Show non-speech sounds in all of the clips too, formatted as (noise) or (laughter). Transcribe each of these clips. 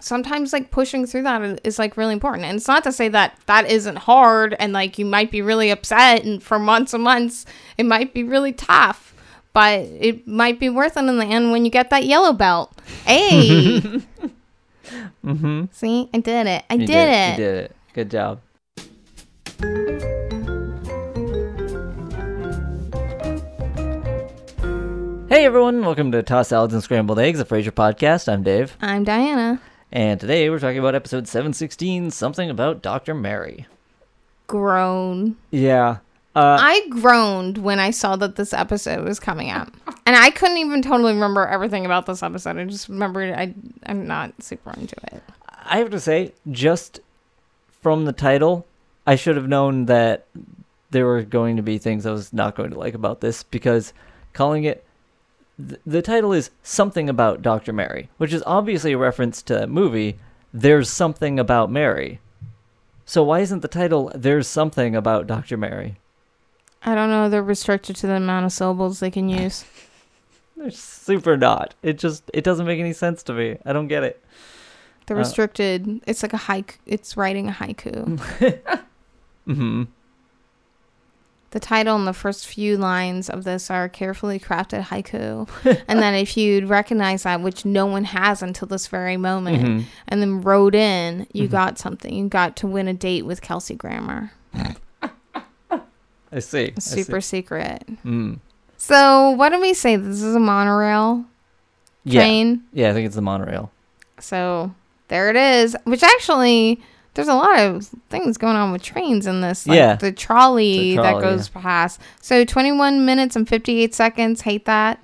sometimes like pushing through that is, is like really important. And it's not to say that that isn't hard and like you might be really upset and for months and months it might be really tough, but it might be worth it in the end when you get that yellow belt. Hey. (laughs) Mm-hmm. See, I did it. I You did, did it. You did it. Good job. Hey everyone, welcome to Toss Salads and Scrambled Eggs, a Frasier podcast. I'm Dave, I'm Diana. And today we're talking about episode 716, something about Dr. Mary. Groan. Yeah. Uh, I groaned when I saw that this episode was coming out. And I couldn't even totally remember everything about this episode. I just remembered I I'm not super into it. I have to say, just from the title, I should have known that there were going to be things I was not going to like about this because calling it th- the title is something about Dr. Mary, which is obviously a reference to that movie. There's something about Mary. So why isn't the title There's something about Dr. Mary? I don't know, they're restricted to the amount of syllables they can (laughs) use. They're super not. It just it doesn't make any sense to me. I don't get it. They're Uh, restricted. It's like a haiku. It's writing a haiku. (laughs) hmm The title and the first few lines of this are carefully crafted haiku. (laughs) and then if you'd recognize that, which no one has until this very moment, hmm and then wrote in, you Mhm. got something. You got to win a date with Kelsey Grammer. (laughs) I see. I see. Super secret. Mm. So what do we say? This is a monorail Yeah. Yeah, I think it's the monorail. So there it is. Which actually, there's a lot of things going on with trains in this. Like Yeah. the trolley, The that trolley, goes past. So 21 minutes and 58 seconds. Hate that.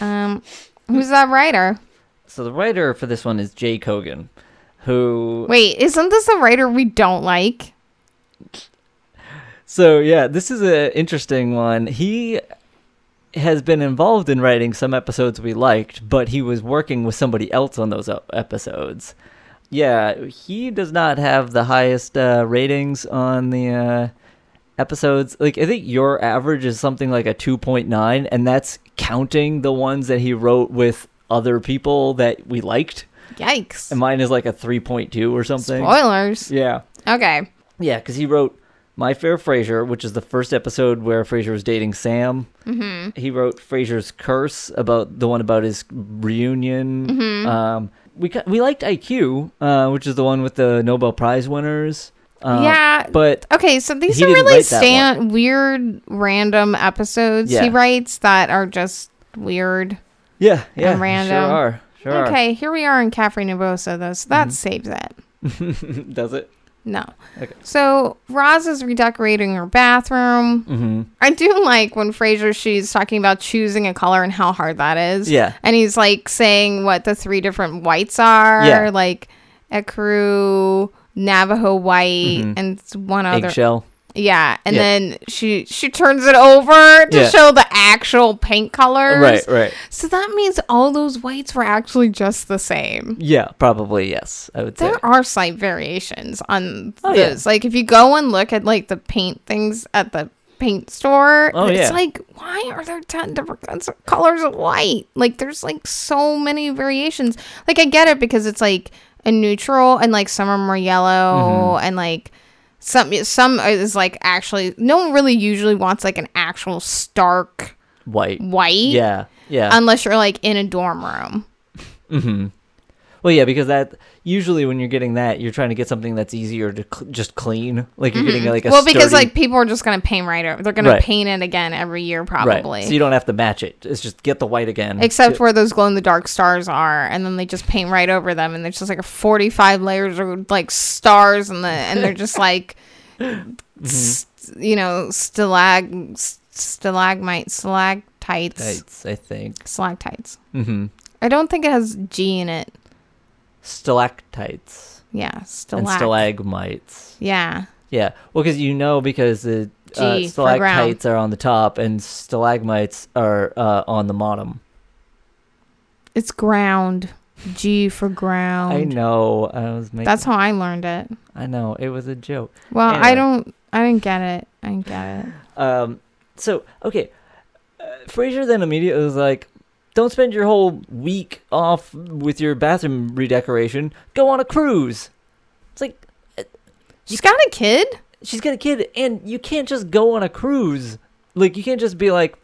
Um, who's that writer? So the writer for this one is Jay Kogan, who Wait, isn't this a writer we don't like? So yeah, this is an interesting one. He has been involved in writing some episodes we liked, but he was working with somebody else on those episodes. Yeah, he does not have the highest uh, ratings on the uh, episodes. Like I think your average is something like a 2.9 and that's counting the ones that he wrote with other people that we liked. Yikes. And mine is like a 3.2 or something. Spoilers. Yeah. Okay. Yeah, because he wrote My Fair Frasier, which is the first episode where Frasier was dating Sam. Mm-hmm. He wrote Frasier's Curse, about the one about his reunion. Mhm. Um, we we liked IQ, uh, which is the one with the Nobel Prize winners. Um, yeah. but Okay, so these are really stand weird random episodes Yeah. he writes that are just weird. yeah, yeah, random. sure are, sure Okay, here we are in Cafe Nervosa though, so that Mhm. saves it. (laughs) Does it? No. Okay. So Roz is redecorating her bathroom. Mm-hmm. I do like when Frasier she's talking about choosing a color and how hard that is. Yeah, And he's like saying what the three different whites are. Yeah. Like Ecru, Navajo white, Mhm. and one other. eggshell. Yeah, and Yeah. then she she turns it over to Yeah. show the actual paint colors. Right, right. So that means all those whites were actually just the same. Yeah, probably yes. I would say. There are slight variations on Oh, yeah. Like if you go and look at like the paint things at the paint store, Oh, it's yeah. like why are there ten different colors of white? Like there's like so many variations. Like I get it because it's like a neutral and like some are more yellow Mm-hmm. and like some some is like actually no one really usually wants like an actual stark White. white Yeah, yeah. unless you're like in a dorm room. Mm-hmm. Well, yeah, because that usually when you're getting that, you're trying to get something that's easier to cl- just clean. Like you're getting like a Mm-hmm. well, because sturdy- like people are just gonna paint right over. They're gonna Right. paint it again every year right. probably. So you don't have to match it. It's just get the white again. Except where those glow in the dark stars are, and then they just paint right over them, and there's just like a 45 layers of like stars, and the and they're just like, (laughs) Mm-hmm. s- you know, stalag, stalagmite, stalactites, Tights, I think. stalactites. Mm-hmm. I don't think it has G in it. Stalactites Yeah, and stalagmites. Yeah, Yeah. Well, because you know because the uh, G stalactites are on the top and stalagmites are uh, on the bottom. it's ground. G for ground. I know. I was making. That's how I learned it. I know. It was a joke. Well, I don't. I didn't get it. I didn't get it. Um, so okay, uh, Frasier then immediately was like, don't spend your whole week off with your bathroom redecoration. Go on a cruise. It's like She's got a kid. she's got a kid, and you can't just go on a cruise. Like you can't just be like,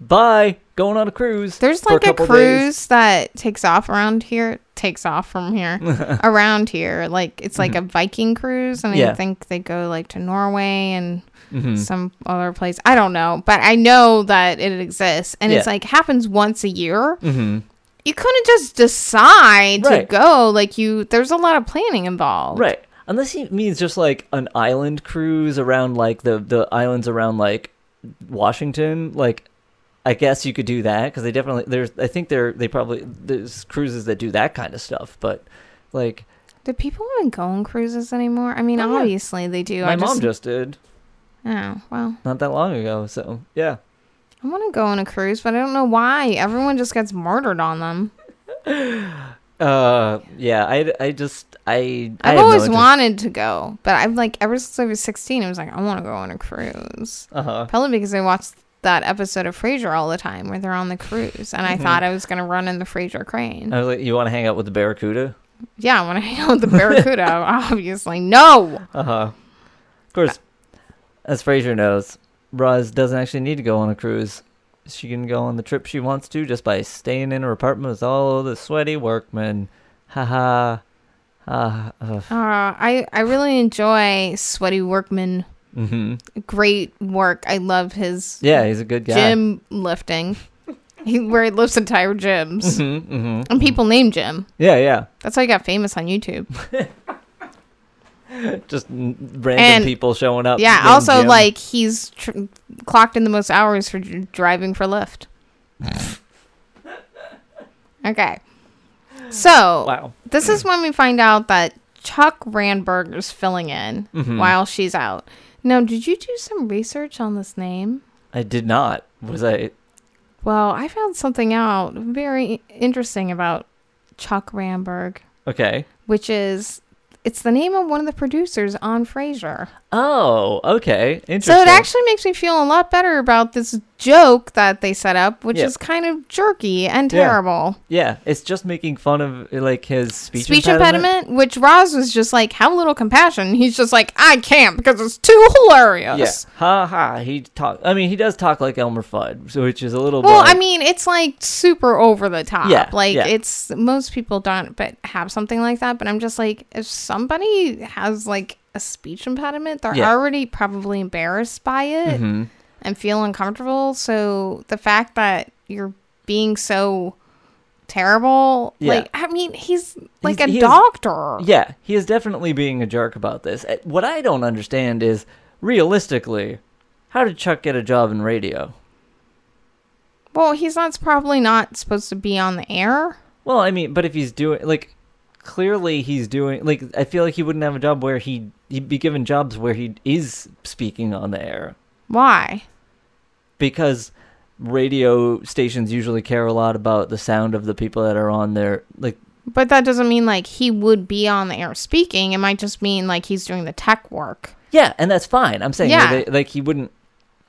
"Bye, going on a cruise." There's like a, couple cruise that takes off around here. Takes off from here, (laughs) around here. Like it's like a Viking cruise, and Mm-hmm. Yeah. I think they go like to Norway and Mhm. some other place. I don't know, but I know that it exists, and it's like happens once a year. Mhm. You couldn't just decide to go. Like you, there's a lot of planning involved. Right. Unless he means just like an island cruise around like the the islands around like Washington, like I guess you could do that because they definitely there's I think they're they probably there's cruises that do that kind of stuff, but like Do people even go on cruises anymore? I mean, Oh, yeah. obviously they do. my I mom just did Oh well, not that long ago, so yeah. I want to go on a cruise, but I don't know why. Everyone just gets murdered on them. (laughs) Uh yeah, I I just I I I've no always interest- wanted to go, but I've like ever since I was 16, I was like, I want to go on a cruise. Uh-huh. Probably because I watched that episode of Frasier all the time where they're on the cruise, and I Mm-hmm. thought I was gonna run in the Frasier crane. I was like, you want to hang out with the Barracuda? yeah, I want to hang out with the (laughs) Barracuda. Obviously, no. Uh huh. Of course, as Frasier knows, Roz doesn't actually need to go on a cruise. She can go on the trip she wants to just by staying in her apartment with all the sweaty workmen. Ha ha. Uh, Uh, I I really enjoy Sweaty Workman. mm-hmm. Great work. I love his Yeah, he's a good guy. gym lifting. (laughs) He, where he lifts entire gyms. Mm-hmm, mm-hmm. And people name Jim. Yeah, yeah. That's how he got famous on YouTube. (laughs) (laughs) Just random And- people showing up. Yeah. Also, Jim. like he's tr- clocked in the most hours for dr- driving for Lyft. (laughs) okay. So Wow. this is when we find out that Chuck Randberg is filling in Mhm. while she's out. Now, did you do some research on this name? I did not. Was I? Well, I found something out very interesting about Chuck Randberg, Okay. which is it's the name of one of the producers on Frasier. Oh, okay. Interesting. So it actually makes me feel a lot better about this joke that they set up, which Yeah. is kind of jerky and terrible. Yeah, it's just making fun of like his speech, Speech impediment, which Roz was just like, have a little compassion. He's just like, I can't because it's too hilarious. Yeah, ha ha. He talk. I mean, he does talk like Elmer Fudd, so which is a little. Well, I mean, it's like super over the top. Yeah, like yeah. it's most people don't, but have something like that. But I'm just like, if somebody has like a speech impediment, they're Yeah. already probably embarrassed by it Mhm. And feel uncomfortable. So the fact that you're being so terrible, Yeah. like I mean, he's like He's- a he is- doctor. Yeah, he is definitely being a jerk about this. Uh, What I don't understand is, realistically, how did Chuck get a job in radio? Well, he's not probably not supposed to be on the air. Well, I mean, but if he's doing like, clearly he's doing like, I feel like he wouldn't have a job where he he'd be given jobs where he is speaking on the air Why? Because radio stations usually care a lot about the sound of the people that are on their like But that doesn't mean like he would be on the air speaking. It might just mean like he's doing the tech work. Yeah, and that's fine. I'm saying Yeah. like, they- like he wouldn't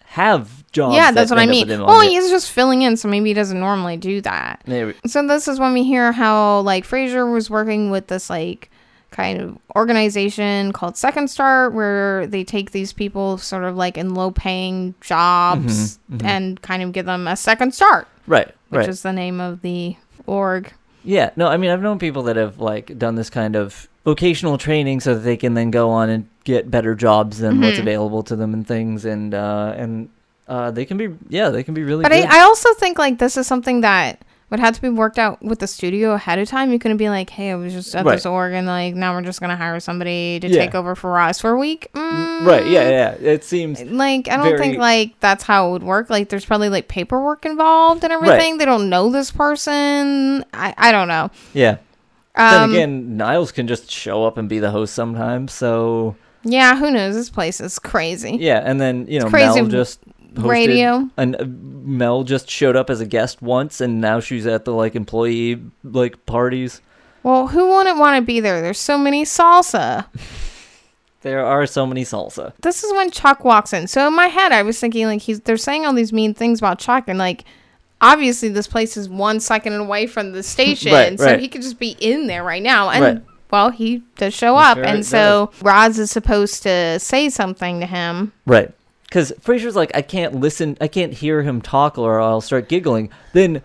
have jobs. yeah, that that's what I mean. Well, he's just filling in, so maybe he doesn't normally do that. Maybe- So this is when we hear how like Frasier was working with this like kind of organization called Second Start, where they take these people sort of like in low paying jobs Mhm, mhm. and kind of give them a second start, Right, which right. is the name of the org. Yeah, no, I mean I've known people that have like done this kind of vocational training so that they can then go on and get better jobs than what's Mhm. available to them and things and uh and uh they can be yeah, they can be really But good. I, I also think like this is something that would had to be worked out with the studio ahead of time. You couldn't be like, hey, I was just at Right. this org and like now we're just gonna hire somebody to Yeah. take over for us for a week. Mm, right, yeah, yeah. It seems Like I don't Very- think like that's how it would work. Like there's probably like paperwork involved and everything. They don't know this person. I I don't know. yeah. then Um, again, Niles can just show up and be the host sometimes, so yeah, who knows? This place is crazy. yeah, and then, you know, Mel just hosted Radio. and uh, Mel just showed up as a guest once and now she's at the like employee like parties. Well, who wouldn't want to be there? There's so many salsa. (laughs) There are so many salsa. this is when Chuck walks in. So in my head, I was thinking like he's they're saying all these mean things about Chuck, and like obviously this place is one second away from the (laughs) station, Right, so right. he could just be in there right now. And Right. well, he does show up, Sure and so Roz is supposed to say something to him. Right. Because Frasier's like, I can't listen, I can't hear him talk or I'll start giggling. Then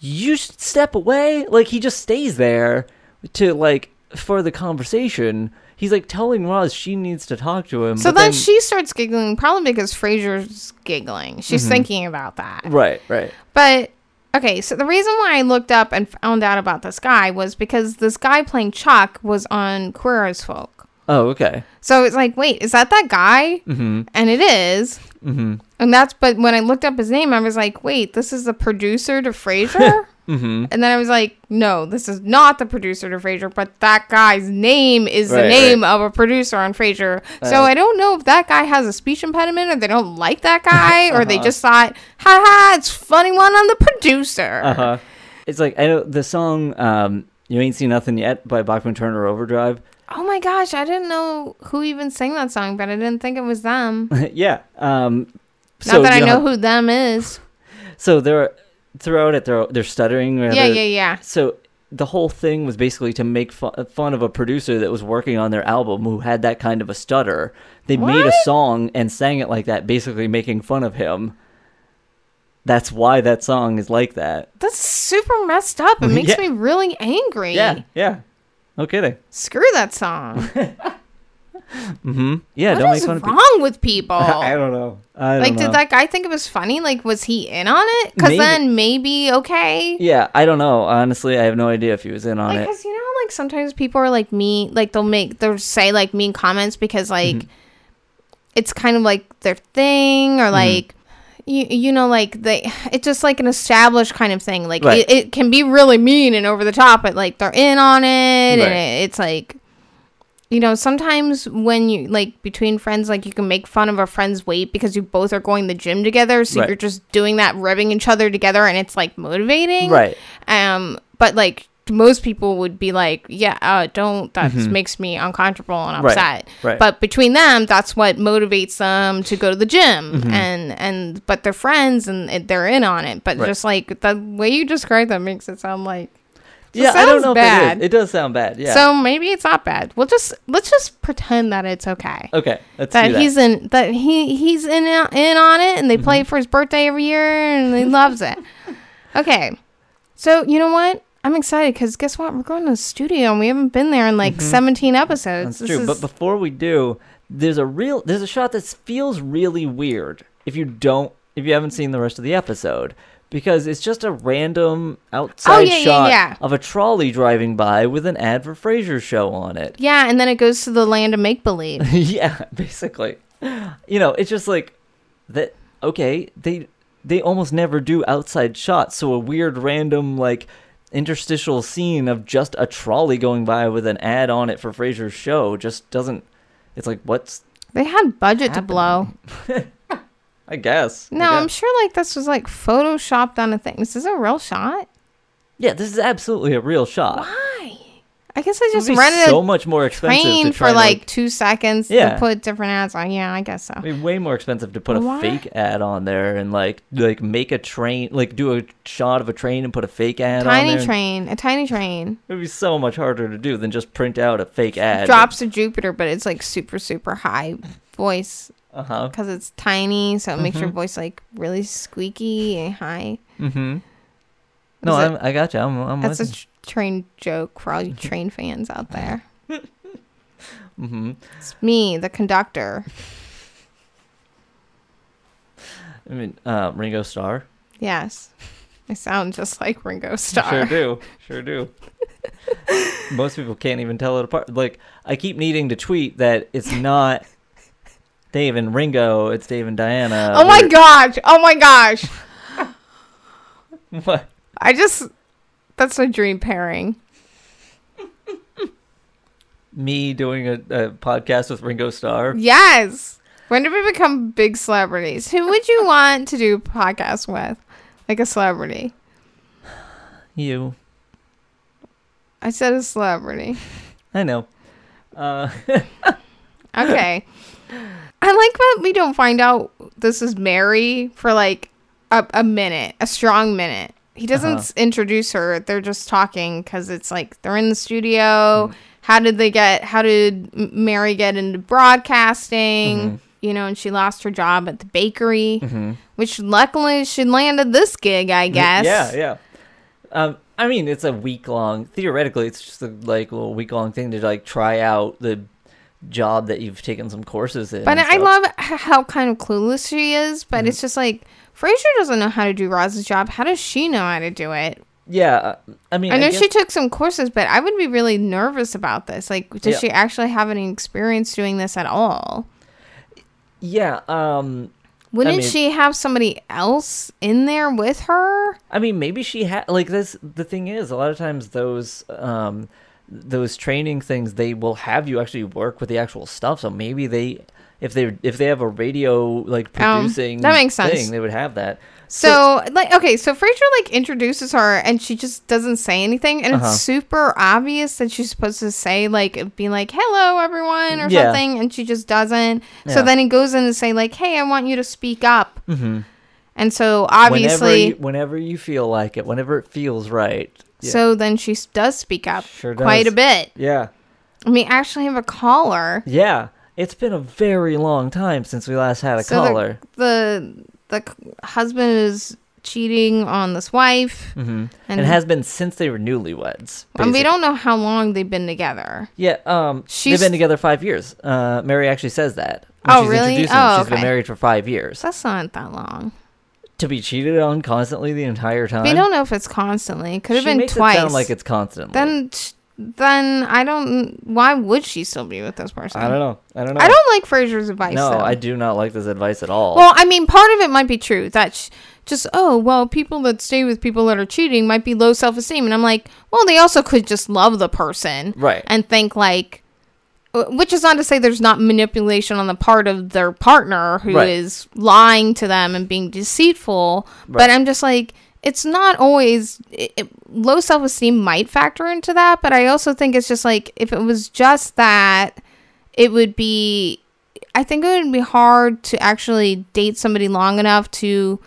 you should step away. Like, he just stays there to, like, for the conversation. He's, like, telling Roz she needs to talk to him. So but then, she starts giggling, probably because Frasier's giggling. She's Mm-hmm. thinking about that. Right, right. But okay, so the reason why I looked up and found out about this guy was because this guy playing Chuck was on Queer as Folk. Oh, okay. So it's like, wait, is that that guy? Mm-hmm. And it is. Mm-hmm. And that's, but when I looked up his name, I was like, wait, this is the producer to Frasier? (laughs) Mm-hmm. and then I was like, no, this is not the producer to Frasier, but that guy's name is the Right, name of a producer on Frasier. so Uh, I don't know if that guy has a speech impediment or they don't like that (laughs) guy or they Uh-huh. just thought, ha ha, it's funny one on the producer. Uh huh. It's like, I know the song, um, You Ain't Seen Nothing Yet by Bachman Turner Overdrive. Oh my gosh, I didn't know who even sang that song, but I didn't think it was them. (laughs) yeah. Um, Not that I know who them is. So they're, throughout it, they're, they're stuttering. or Yeah, they're- yeah, yeah. So the whole thing was basically to make fu- fun of a producer that was working on their album who had that kind of a stutter. They made a song and sang it like that, basically making fun of him. That's why that song is like that. That's super messed up. It (laughs) makes Yeah. me really angry. Yeah, yeah. No kidding. Screw that song. (laughs) Mm-hmm. Yeah, What don't make fun of people. wrong with people? (laughs) I don't know. I don't like, know. did that guy think it was funny? Like, was he in on it? Because then maybe okay. Yeah, I don't know. Honestly, I have no idea if he was in on Like, it. cause you know, like sometimes people are like mean, like they'll make they'll say like mean comments because like Mm-hmm. it's kind of like their thing Mm-hmm. or like you you know like they it's just like an established kind of thing. Like Right. it, it can be really mean and over the top, but like they're in on it Right. and it, it's like. You know, sometimes when you like between friends, like you can make fun of a friend's weight because you both are going to the gym together. So Right. you're just doing that, ribbing each other together, and it's like motivating. Right. Um, but like most people would be like, yeah, uh, don't. That makes me uncomfortable and Mm-hmm. Right, upset. right. But between them, that's what motivates them to go to the gym, Mm-hmm. and and but they're friends and they're in on it. But Right. just like the way you describe that makes it sound like. it yeah, I don't know bad. if it is. It does sound bad. Yeah. So maybe it's not bad. We'll just let's just pretend that it's okay. okay, let's That do that. he's in that he he's in in on it and they play it Mm-hmm. for his birthday every year and he loves it. (laughs) Okay, so you know what? I'm excited because guess what? We're going to the studio and we haven't been there in like mm-hmm. 17 episodes. That's This true. is- But before we do, there's a real there's a shot that feels really weird if you don't if you haven't seen the rest of the episode because it's just a random oh, outside Oh, yeah, yeah, shot yeah. of a trolley driving by with an ad for Frasier's show on it. yeah, and then it goes to the land of make believe. (laughs) yeah, basically. You know, it's just like that okay, they they almost never do outside shots, so a weird random like interstitial scene of just a trolley going by with an ad on it for Frasier's show just doesn't it's like what's They had budget to blow. (laughs) I guess. I No, I'm sure like this was like photoshopped on a thing. This Is this a real shot? Yeah, this is absolutely a real shot. Why? I guess I just rented so much more expensive train for to, like two seconds Yeah. to put different ads on. Yeah, I guess so. It'd be way more expensive to put a Why? fake ad on there and like like make a train like do a shot of a train and put a fake ad on Tiny train, a tiny train. It would be so much harder to do than just print out a fake ad. drops to Jupiter, but it's like super, super high voice Uh huh. because it's tiny, so it makes your voice like really squeaky and high. Mm-hmm. No, it- I'm, I got you. I'm, I'm That's a tr- train joke for all you (laughs) train fans out there. Mm-hmm. It's me, the conductor. I mean, uh, Ringo Starr. Yes, I sound just like Ringo (laughs) Starr. Sure do. Sure do. (laughs) Most people can't even tell it apart. Like, I keep needing to tweet that it's not Dave and Ringo, it's Dave and Diana. Oh my We're- gosh! Oh my gosh! What? I just that's a dream pairing. (laughs) Me doing a, a podcast with Ringo Starr? Yes. When did we become big celebrities? Who would you (laughs) want to do a podcast with? Like a celebrity. You. I said a celebrity. (laughs) I know. Uh, Okay. I like that we don't find out this is Mary for like a, a minute, a strong minute. He doesn't Uh-huh. introduce her. They're just talking because it's like they're in the studio. How did they get? How did Mary get into broadcasting? You know, and she lost her job at the bakery, which luckily she landed this gig, I guess. Yeah, yeah. Um, I mean, it's a week long. Theoretically, it's just a like little week long thing to like try out the job that you've taken some courses in. But I stuff. love how kind of clueless she is. But it's just like Frasier doesn't know how to do Roz's job. How does she know how to do it? Yeah, uh, I mean, I know guess- she took some courses, but I would be really nervous about this. Like, does Yeah. she actually have any experience doing this at all? Yeah, um, Wouldn't mean- she have somebody else in there with her? I mean, maybe she had like this. The thing is, a lot of times those um, those training things they will have you actually work with the actual stuff. So maybe they, if they if they have a radio like Um, producing that makes sense. thing, they would have that. So, like, okay, so Frasier like introduces her, and she just doesn't say anything, and Uh-huh. it's super obvious that she's supposed to say like, be like, "Hello, everyone," or Yeah. something, and she just doesn't. So then he goes in and say like, "Hey, I want you to speak up," Mhm. and so whenever obviously, you, whenever you feel like it, whenever it feels right. Yeah. so then she does speak up Sure quite a bit. yeah, I mean, actually have a caller. yeah. It's been a very long time since we last had a So the- caller. The the c- husband is cheating on this wife, hmm And, it has been since they were newlyweds. and we don't know how long they've been together. Yeah, um, She's- they've been together five years. Uh, Mary actually says that. Oh, she's really? introducing them. Oh, She's been married for five years. That's not that long. To be cheated on constantly the entire time. We don't know if it's constantly. Could have been makes twice. It sound like it's constantly. then, then I don't. Why would she still be with this person? I don't know. I don't know. I don't like Frasier's advice. No, though. I do not like this advice at all. Well, I mean, part of it might be true. That sh- just oh well, people that stay with people that are cheating might be low self esteem, and I'm like, well, they also could just love the person, Right. And think like, uh, which is not to say there's not manipulation on the part of their partner who is Right. lying to them and being deceitful. But I'm just like, it's not always it, it- low self esteem might factor into that, but I also think it's just like if it was just that, it would be. I think it would be hard to actually date somebody long enough to,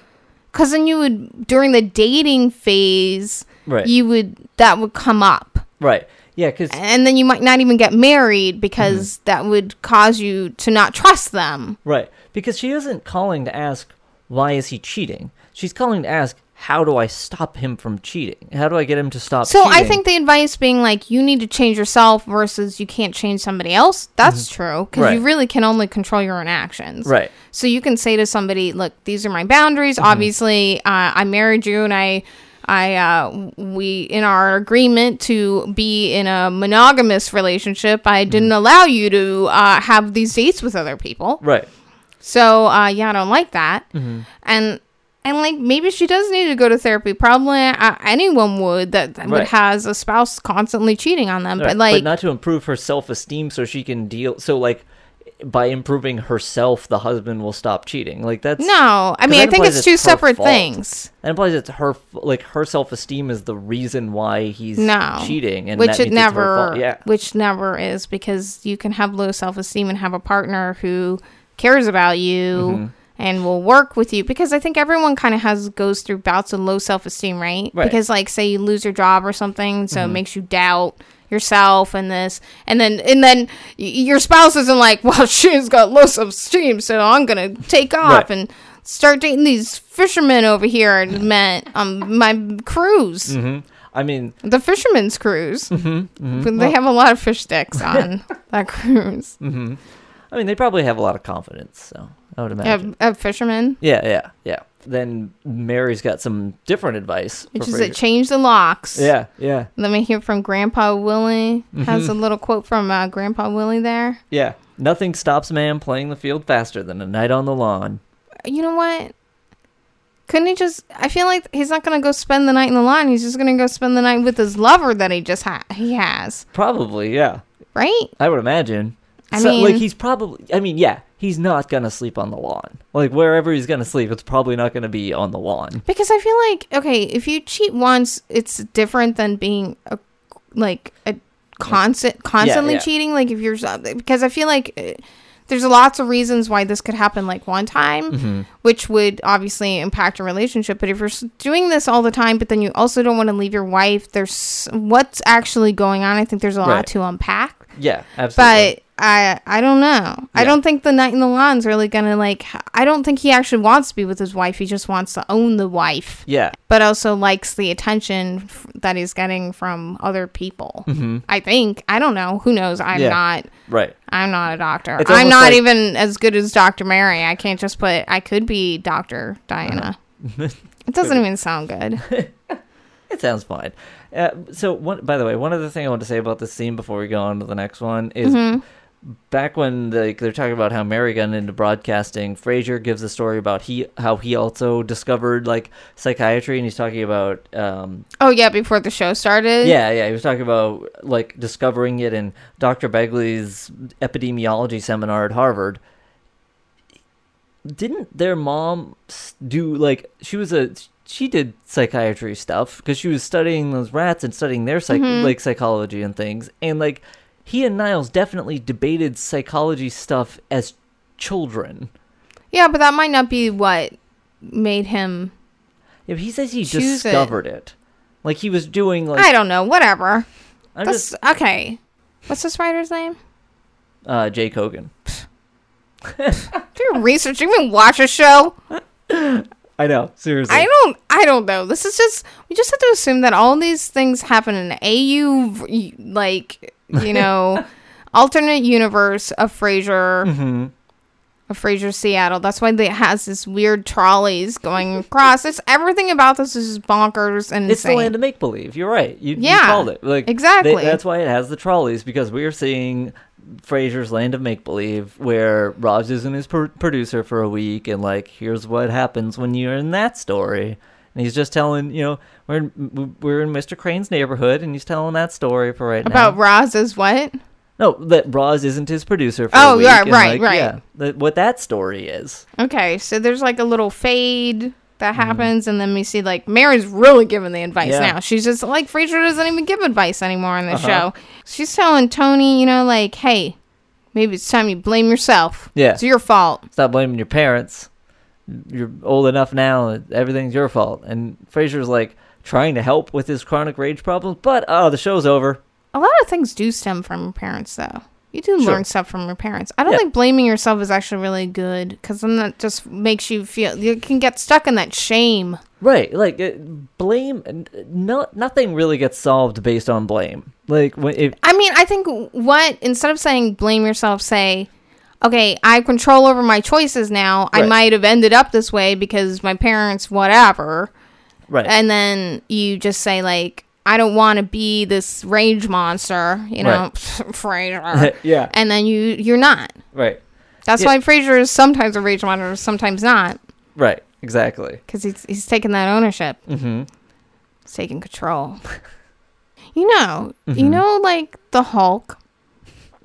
because then you would during the dating phase, right. you would that would come up right. Yeah, because and then you might not even get married because Mm-hmm. that would cause you to not trust them. right because she isn't calling to ask why is he cheating. She's calling to ask how do I stop him from cheating? How do I get him to stop? So I think the advice being like you need to change yourself versus you can't change somebody else. That's true because you Mm-hmm. Really can only control your own actions. right. So you can say to somebody, "Look, these are my boundaries. Mm-hmm. Obviously, uh, I married you, and I, I, uh, we in our agreement to be in a monogamous relationship, I didn't Mm-hmm. allow you to uh, have these dates with other people. Right. So uh, yeah, I don't like that. Mm-hmm. And and like maybe she does need to go to therapy. Probably uh, anyone would that that would Right. has a spouse constantly cheating on them. Right, But like, not to improve her self-esteem so she can deal so like by improving herself the husband will stop cheating like that's no, I mean I think it's it's two separate fault. things. that implies it's her like her self-esteem is the reason why he's No, cheating and which it means it's her never, yeah which never is because you can have low self esteem and have a partner who cares about you Mm-hmm. And will work with you. Because I think everyone kind of has goes through bouts of low self esteem, right? Right. Mm-hmm. Because like say you lose your job or something, so it makes you doubt yourself and this and then and then your spouse isn't like (laughs) well she's got low self-esteem so i'm gonna take off Right. and start dating these fishermen over here and meant um my cruise hmm i mean the fisherman's cruise. Mm-hmm. But they have a lot of fish sticks on (laughs) that cruise. I mean they probably have a lot of confidence so i would imagine a fisherman, yeah yeah yeah then mary's got some different advice which is change the locks. yeah yeah Let me hear from Grandpa Willie. Has Mm-hmm. a little quote from uh, Grandpa Willie there. yeah nothing stops a man playing the field faster than a night on the lawn You know what? Couldn't he just? I feel like he's not gonna go spend the night in the lawn. He's just gonna go spend the night with his lover that he just ha- he has, probably yeah right? I would imagine. I So, like he's probably. I mean, yeah, he's not gonna sleep on the lawn. Like wherever he's gonna sleep, it's probably not gonna be on the lawn. Because I feel like okay, if you cheat once, it's different than being a like a constant constantly yeah. cheating. Like if you're because I feel like uh, there's lots of reasons why this could happen like one time, Mm-hmm. which would obviously impact a relationship. But if you're doing this all the time, but then you also don't want to leave your wife, there's what's actually going on. I think there's a lot Right. to unpack. Yeah, absolutely. But I I don't know. I don't think the night in the lawn's really gonna like. I don't think he actually wants to be with his wife. He just wants to own the wife, yeah. but also likes the attention f- that he's getting from other people. Mm-hmm. I think. I don't know. Who knows? I'm Yeah. not. Right. I'm not a doctor. I'm not like- even as good as Dr. Mary. I can't just put. I could be Dr. Diana. (laughs) it doesn't even sound good. (laughs) It sounds fine. Uh, so, one, by the way, one other thing I want to say about this scene before we go on to the next one is Mm-hmm. back when like they're talking about how Mary got into broadcasting. Frasier gives a story about he how he also discovered like psychiatry, and he's talking about um, Oh yeah, before the show started. yeah, yeah, he was talking about like discovering it in Dr. Begley's epidemiology seminar at Harvard. Didn't their mom do like she was a she did psychiatry stuff because she was studying those rats and studying their psych Mhm. like psychology and things and like he and Niles definitely debated psychology stuff as children. Yeah, but that might not be what made him. Yeah, he says he Choose it. discovered it. Like he was doing like I don't know. Whatever. I'm That's just okay. What's this writer's name? uh Jake Hogan. (laughs) Do your research. You even watch a show? (laughs) I know, seriously. I don't. I don't know. This is just. We just have to assume that all these things happen in AU, like you (laughs) know, alternate universe of Frasier, hmm of Frasier Seattle. That's why they has this weird trolleys going (laughs) across. It's everything about this is just bonkers and It's the land of make believe. You're right. You, you called it. Like exactly. they- that's why it has the trolleys because we're seeing Frasier's Land of Make Believe, where Roz isn't his pro- producer for a week, and like here's what happens when you're in that story. And he's just telling, you know, we're in, we're in Mr. Crane's neighborhood, and he's telling that story for right now. about now. Roz's what? No, that Roz isn't his producer for Oh, a week. yeah, and, right, like, right. Yeah, that, what that story is. Okay, so there's like a little fade that happens, and then we see like Mary's really giving the advice Mm-hmm. Yeah. now. She's just like Frasier doesn't even give advice anymore on the Uh-huh. show. She's telling Tony, you know, like, hey, maybe it's time you blame yourself. Yeah. It's your fault. Stop blaming your parents. You're old enough now. Everything's your fault. And Frasier's like trying to help with his chronic rage problems, but oh, the show's over. A lot of things do stem from your parents, though. You do Sure. learn stuff from your parents. I don't Yeah. think blaming yourself is actually really good because then that just makes you feel you can get stuck in that shame. Right. Like uh, blame. No, nothing really gets solved based on blame. Like when if I mean, I think what instead of saying blame yourself, say, okay, I have control over my choices now. I might have ended up this way because my parents, whatever. right. And then you just say like, I don't want to be this rage monster, you know, (laughs) Frasier. (laughs) yeah. and then you you're not. Right. That's Yeah. why Frasier is sometimes a rage monster, sometimes not, Right. Exactly. because he's he's taking that ownership, Mm-hmm. he's taking control. (laughs) you know, you Mhm. know, like the Hulk.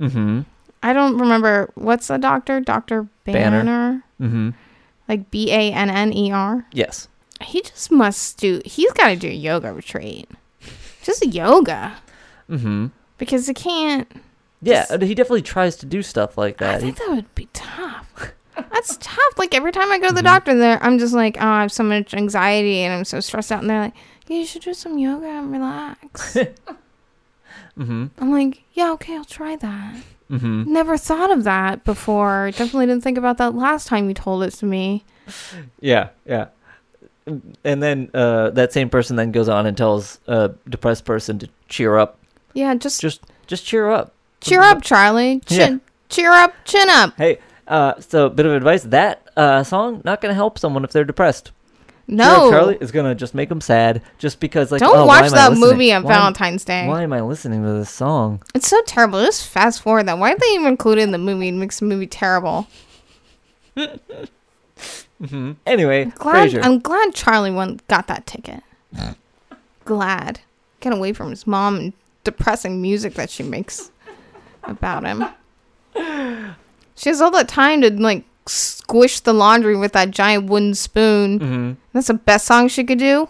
Mm-hmm. I don't remember what's the doctor, Doctor Banner. Banner, Mm-hmm. like B A N N E R. Yes. He just must do. He's got to do a yoga retreat, just yoga, Mm-hmm. because he can't. Yeah. Just- he definitely tries to do stuff like I that. He, think that would be tough. That's tough. Like every time I go to the Mhm. doctor, there I'm just like, oh, I have so much anxiety and I'm so stressed out, and they're like, yeah, you should do some yoga and relax. (laughs) mm-hmm. I'm like, yeah, okay, I'll try that. Mm-hmm. Never thought of that before. Definitely didn't think about that last time you told it to me. Yeah, yeah. And then uh, that same person then goes on and tells a depressed person to cheer up. Yeah, just Just, just cheer up. cheer up, Charlie. Chin, cheer up, chin up. Hey, uh, so a bit of advice: that uh, song not gonna help someone if they're depressed. Cheer No, Up Charlie is gonna just make them sad, just because like don't oh, watch that movie on Why Valentine's Day. Why am I listening to this song? It's so terrible. Just fast forward that. Why did they even include it in the movie? It makes the movie terrible. (laughs) hmm Anyway, Glad Frasier. I'm glad Charlie won got that ticket. glad. Get away from his mom and depressing music that she makes about him. She has all the time to like squish the laundry with that giant wooden spoon. hmm That's the best song she could do.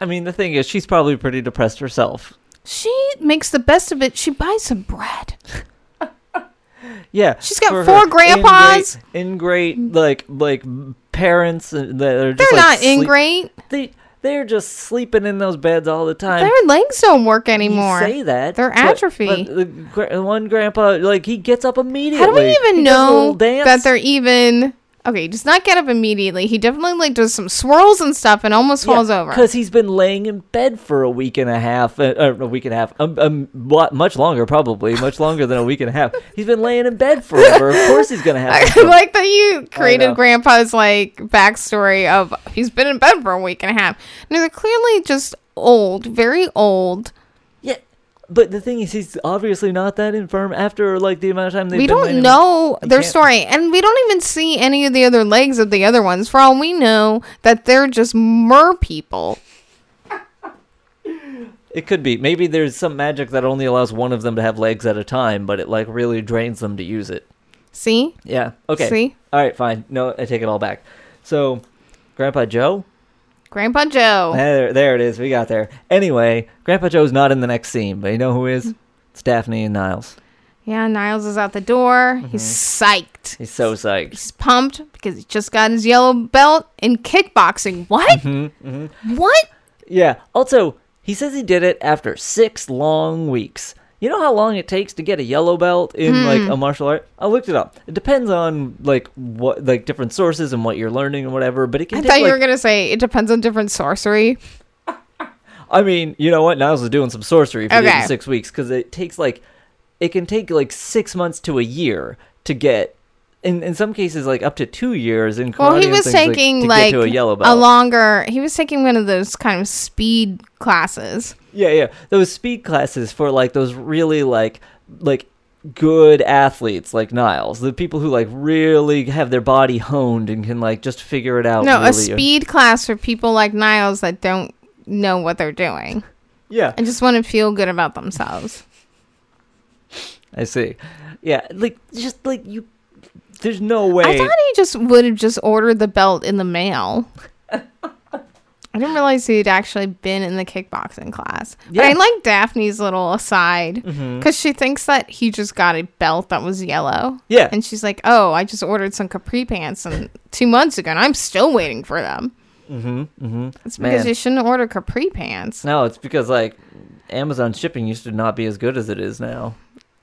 I mean, the thing is, she's probably pretty depressed herself. She makes the best of it. She buys some bread. Yeah, She's got four grandpas. ingrate, ingrate like like parents that are They're like, not sleep- ingrate. They they're just sleeping in those beds all the time. Their legs don't work You anymore. say that They're atrophy. But one grandpa, like he gets up immediately. How do we even He does a little know that they're even okay? He does not get up immediately. He definitely like does some swirls and stuff and almost falls over. because he's been laying in bed for a week and a half, uh, uh, a week and a half, um, um, lot, much longer probably, much longer than a week and a half. (laughs) He's been laying in bed forever. Of course, he's gonna have. I like that you know. created Grandpa's like backstory of he's been in bed for a week and a half. No, they're clearly just old, very old. But the thing is, he's obviously not that infirm after like the amount of time they've we don't know You their story, and we don't even see any of the other legs of the other ones. For all we know, that they're just mer people. It could be. Maybe there's some magic that only allows one of them to have legs at a time, but it like really drains them to use it. See, Yeah. Okay. See? All right. Fine. No, I take it all back. So, Grandpa Joe. Grandpa Joe. There, there it is. We got there. Anyway, Grandpa Joe's not in the next scene, but you know who is? It's Daphne and Niles. Yeah, Niles is out the door. He's Mm-hmm. psyched. He's so psyched. He's pumped because he just got his yellow belt in kickboxing. What? Mm-hmm, What? Yeah. Also, he says he did it after six long weeks. You know how long it takes to get a yellow belt in like Hmm. a martial art? I looked it up. It depends on like what like different sources and what you're learning and whatever. But it can I take thought you like, were gonna say it depends on different sorcery. I mean, you know what? Niles is doing some sorcery he it Okay. six weeks because it takes like it can take like six months to a year to get. In, in some cases, like up to two years. In Well, karate he and was taking like, to a yellow a longer. He was taking one of those kind of speed classes. Yeah, yeah. Those speed classes for like those really like like good athletes like Niles, the people who like really have their body honed and can like just figure it out. no, a speed class for people like Niles that don't know what they're doing Yeah, and just want to feel good about themselves. I see. Yeah, like just like you. There's no way. I thought he just would have just ordered the belt in the mail. (laughs) I didn't realize he'd actually been in the kickboxing class. But I like Daphne's little aside because she thinks that he just got a belt that was yellow. Yeah, And she's like, "Oh, I just ordered some capri pants and two months ago, and I'm still waiting for them." mm-hmm, mm-hmm. It's because Man. you shouldn't order capri pants. No, it's because like Amazon shipping used to not be as good as it is now.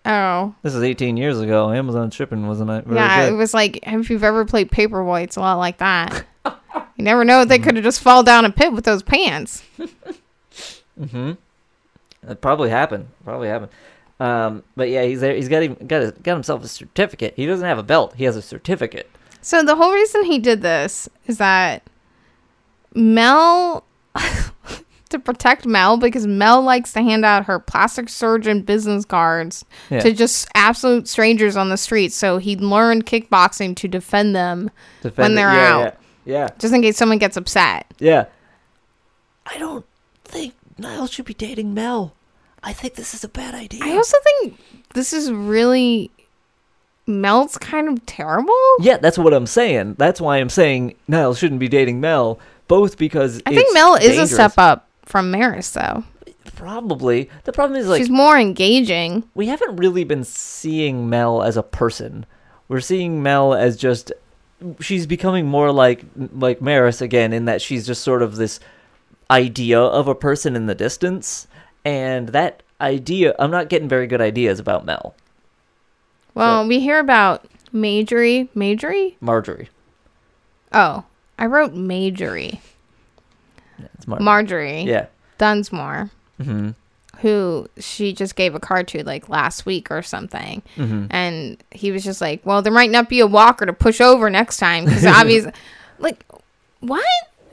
Oh, This is 18 years ago. Amazon shipping wasn't very yeah. It was like if you've ever played Paperboy, it's a lot like that. (laughs) you never know; they could have just fall down a pit with those pants. (laughs) Mm-hmm. It probably happened. Probably happened. Um, but yeah, he's there. He's got him, got his, got himself a certificate. He doesn't have a belt. He has a certificate. So the whole reason he did this is that Mel (laughs) to protect Mel because Mel likes to hand out her plastic surgeon business cards Yeah. to just absolute strangers on the street. So he learned kickboxing to defend them Defend it. they're yeah, out. Yeah, just in case someone gets upset. yeah, yeah. I don't think Niles should be dating Mel. I think this is a bad idea. I also think this is really Mel's kind of terrible. yeah, that's what I'm saying. That's why I'm saying Niles shouldn't be dating Mel. Both because I think it's Mel is a step up from Maris though. Probably. The problem is like She's more engaging. we haven't really been seeing Mel as a person. We're seeing Mel as just she's becoming more like like Maris again in that she's just sort of this idea of a person in the distance and that idea I'm not getting very good ideas about Mel. Well, we hear about Majorie. Majorie? Marjorie. Oh, I wrote Majorie. It's Mar- Marjorie Yeah. Dunsmore, hmm who she just gave a card to like last week or something. hmm And he was just like, well, there might not be a walker to push over next time because (laughs) obviously, like, what?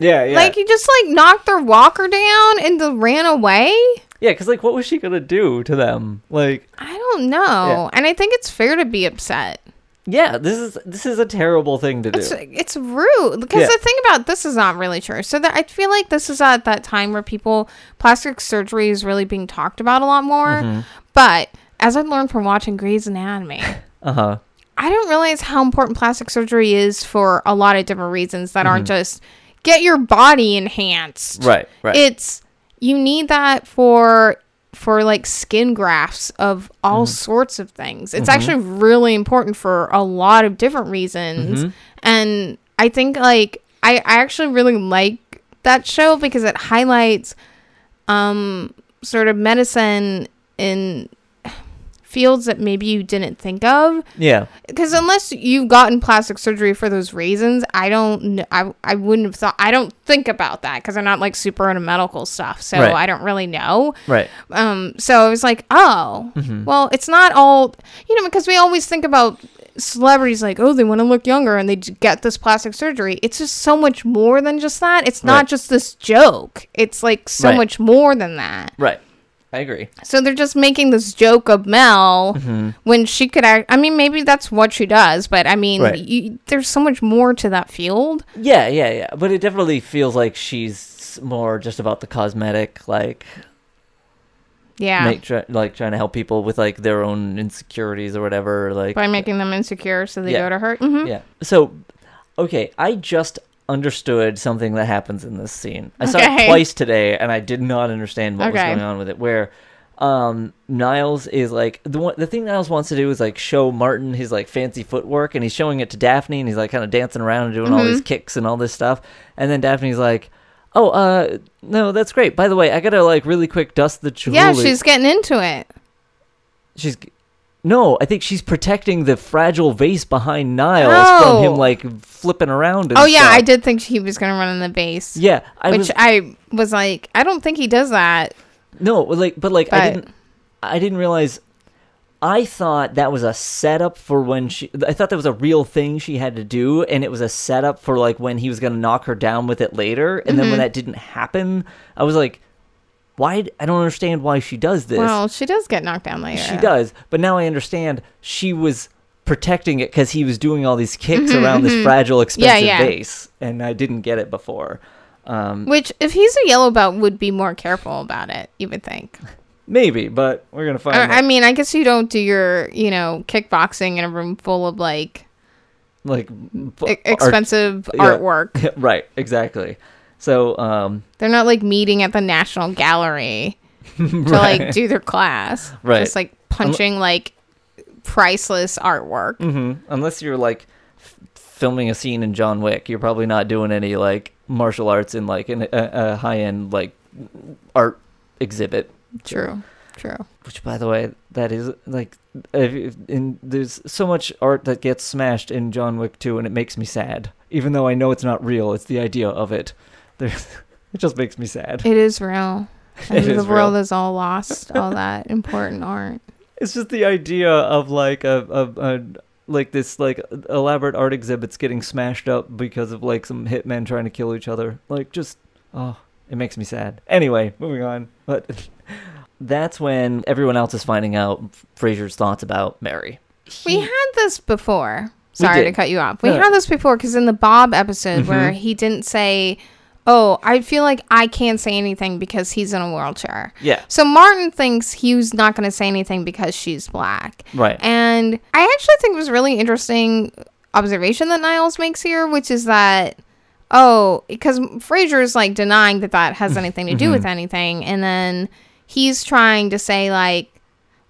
Yeah, yeah. Like, he just like knocked their walker down and then ran away? yeah, cuz like what was she going to do to them? Like I don't know. Yeah. And I think it's fair to be upset. Yeah, this is this is a terrible thing to do. It's it's rude because Yeah. the thing about this is not really true. So that I feel like this is at that time where people plastic surgery is really being talked about a lot more. Mm-hmm. But as I learned from watching Grey's Anatomy, (laughs) uh-huh. I don't realize how important plastic surgery is for a lot of different reasons that aren't Mm-hmm. just get your body enhanced. Right, right. It's you need that for for like skin grafts of all Mm-hmm. sorts of things. It's actually really important for a lot of different reasons. Mhm. And I think like I, I actually really like that show because it highlights um sort of medicine in fields that maybe you didn't think of Yeah. because unless you've gotten plastic surgery for those reasons i don't i, I wouldn't have thought i don't think about that because i'm not like super into medical stuff so Right. i don't really know Right. um so i was like oh Mm-hmm. well it's not all you know because we always think about celebrities like oh they want to look younger and they get this plastic surgery it's just so much more than just that it's not Right. just this joke it's like so Right. much more than that Right. I agree. so they're just making this joke of Mel Mm-hmm. when she could act. I mean, maybe that's what she does, but I mean, Right. you, there's so much more to that field. Yeah, yeah, yeah. But it definitely feels like she's more just about the cosmetic, like Yeah. make try, like trying to help people with like their own insecurities or whatever. Like By making them insecure so they Yeah. go to her. hmm yeah. So, okay, I just understood something that happens in this scene. I saw it Okay. twice today, and I did not understand what was going on with it. Where um Niles is like the one the thing Niles wants to do is like show Martin his like fancy footwork and he's showing it to Daphne and he's like kind of dancing around and doing all these Mhm. kicks and all this stuff and then Daphne's like oh uh no that's great by the way I gotta like really quick dust the jewelry Yeah, she's getting into it. she's no I think she's protecting the fragile vase behind Niles from him Oh. like flipping around and Oh yeah, stuff. I did think he was gonna run in the base. yeah I which was I was like, I don't think he does that. No, like, but like, I But- didn't, I didn't realize. I thought that was a setup for when she. I thought that was a real thing she had to do, and it was a setup for like when he was gonna knock her down with it later. And then when Mhm. that didn't happen, I was like, why? I don't understand why she does this. Well, she does get knocked down later. she does, but now I understand she was protecting it because he was doing all these kicks Mhm, around this mhm. fragile, expensive yeah. vase, and I didn't get it before. Um, Which, if he's a yellow belt, would be more careful about it. You would think. maybe, but we're gonna find. Or, out. I mean, I guess you don't do your, you know, kickboxing in a room full of like like art- expensive yeah. artwork. (laughs) right, exactly. So, um, They're not like meeting at the National Gallery (laughs) to like do their class. Right. Just like punching like priceless artwork. mhm, unless you're like f- filming a scene in John Wick, you're probably not doing any like martial arts in like an, a, a high end like art exhibit. True. True. Which, by the way, that is like, if, if- in, there's so much art that gets smashed in John Wick 2, and it makes me sad. Even though I know it's not real, it's the idea of it. There's, (laughs) it just makes me sad. It is real. (laughs) The is world real. is all lost, all (laughs) that important art. It's just the idea of like a, a, a like this like elaborate art exhibits getting smashed up because of like some hitmen trying to kill each other. Like just oh, it makes me sad. Anyway, moving on. But that's when everyone else is finding out Frasier's thoughts about Mary. We had this before. Sorry to cut you off. We No. had this before because in the Bob episode where Mhm. he didn't say, "Oh, I feel like I can't say anything because he's in a wheelchair." yeah, So Martin thinks he's not going to say anything because she's black. right. And I actually think it was really interesting observation that Niles makes here, which is that oh, because Frasier is like denying that that has (laughs) anything to do with mm-hmm. anything, and then he's trying to say like,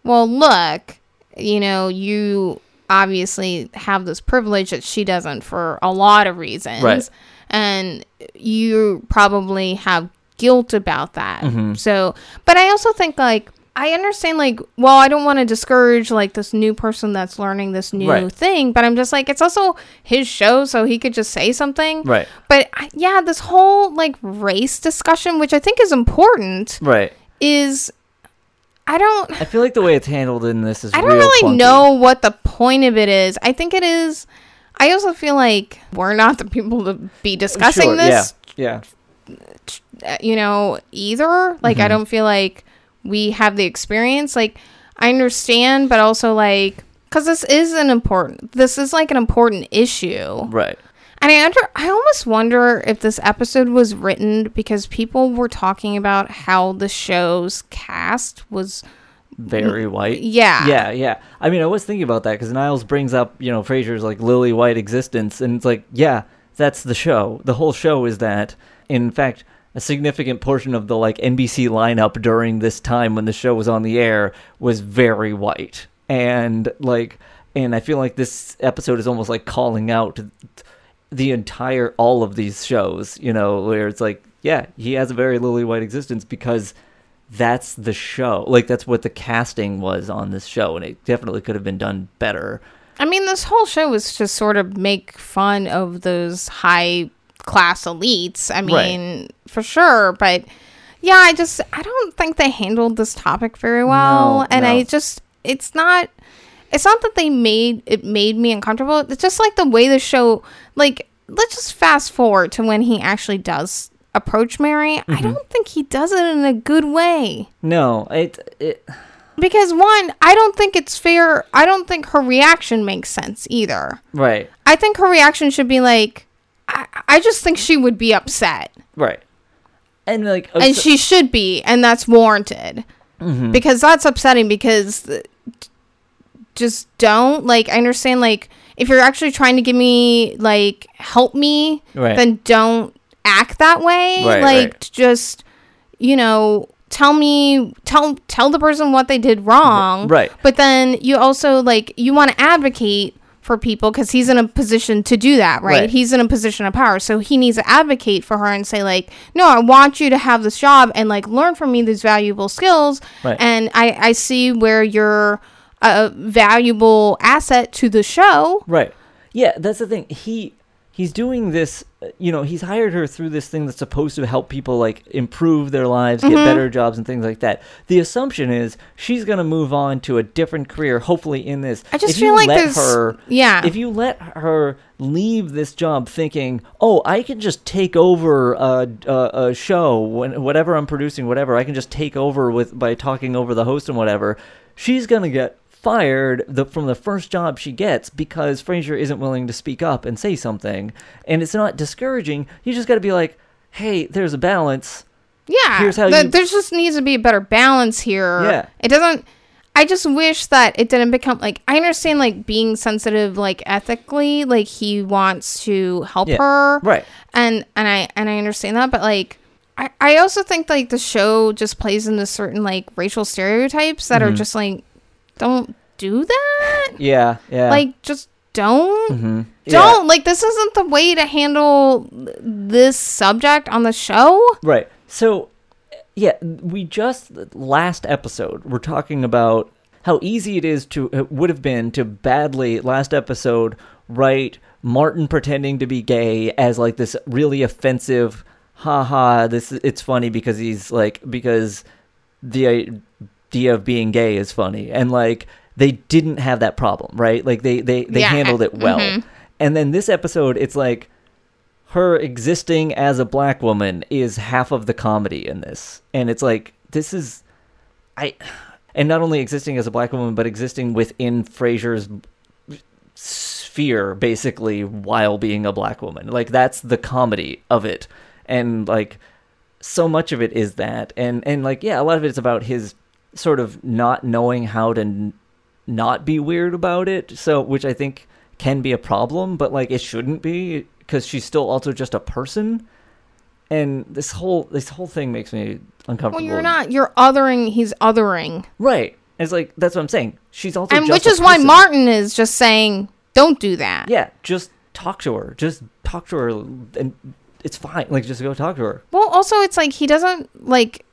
well, look, you know, you obviously have this privilege that she doesn't for a lot of reasons, Right. And you probably have guilt about that. Mhm. So, but I also think like I understand like well, I don't want to discourage like this new person that's learning this new Right. thing, but I'm just like it's also his show so he could just say something. Right, But yeah, this whole like race discussion, which I think is important, right. is I don't I feel like the way it's handled in this is I don't really clunky. know what the point of it is. I think it is I also feel like we're not the people to be discussing Sure, this Yeah, uh, you know, either. Like, I Mhm. don't feel like we have the experience. Like, I understand, but also, like, because this is an important, this is like an important issue. Right. And I under, I almost wonder if this episode was written because people were talking about how the show's cast was, Very white. yeah. Yeah, yeah. I mean, I was thinking about that because Niles brings up, you know, Frasier's like lily white existence, and it's like, yeah, that's the show. The whole show is that. In fact, a significant portion of the like NBC lineup during this time when the show was on the air was very white. And like and I feel like this episode is almost like calling out the entire all of these shows, you know, where it's like, yeah, he has a very lily white existence because that's the show. Like that's what the casting was on this show and it definitely could have been done better. I mean, this whole show was just sort of make fun of those high class elites. I mean, right. for sure, but yeah, I just I don't think they handled this topic very well, no, and no. I just it's not it's not that they made it made me uncomfortable. It's just like the way the show like let's just fast forward to when he actually does approach Mary. Mm-hmm. I don't think he does it in a good way. No, it it because one, I don't think it's fair. I don't think her reaction makes sense either. Right. I think her reaction should be like I, I just think she would be upset. Right. And like and she should be and that's warranted. Mm-hmm. Because that's upsetting because just don't like I understand like if you're actually trying to give me like help me, right. then don't act that way. Right, like right. just you know, tell me tell tell the person what they did wrong. Right. But then you also like you want to advocate for people because he's in a position to do that, right? Right. He's in a position of power. So he needs to advocate for her and say, like, no, I want you to have this job and like learn from me these valuable skills. Right. And I, I see where you're a valuable asset to the show. Right. Yeah, that's the thing. He he's doing this you know he's hired her through this thing that's supposed to help people like improve their lives get Mhm. better jobs and things like that the assumption is she's going to move on to a different career hopefully in this I just if feel you like let her yeah. if you let her leave this job thinking oh i can just take over a, a, a show when, whatever i'm producing whatever i can just take over with by talking over the host and whatever she's going to get fired the, from the first job she gets because Frasier isn't willing to speak up and say something. And it's not discouraging. You just got to be like, hey, there's a balance. Yeah, Here's how th- you- there just needs to be a better balance here. Yeah. it doesn't. I just wish that it didn't become like I understand like being sensitive like ethically like he wants to help Yeah. her Right. and and I and I understand that but like I I also think like the show just plays into certain like racial stereotypes that are Mhm. just like don't do that Yeah. Yeah. like just don't Mhm. Don't like this isn't the way to handle this subject on the show Right. So, yeah, we just last episode we're talking about how easy it is to it would have been to badly last episode write Martin pretending to be gay as like this really offensive haha this it's funny because he's like because the idea of being gay is funny. And like they didn't have that problem right? Like they they they Yeah, handled it well. mhm. and then this episode it's like her existing as a black woman is half of the comedy in this. And it's like this is i and not only existing as a black woman but existing within Frasier's sphere basically while being a black woman. Like that's the comedy of it. And like so much of it is that. And and like yeah a lot of it's about his sort of not knowing how to n- not be weird about it so which i think can be a problem but like it shouldn't be because she's still also just a person and this whole this whole thing makes me uncomfortable Well, you're not. You're othering. He's othering, right it's like that's what i'm saying she's also and which is why. Martin is just saying, "Don't do that." yeah just talk to her just talk to her and it's fine like just go talk to her Well, also, it's like he doesn't like.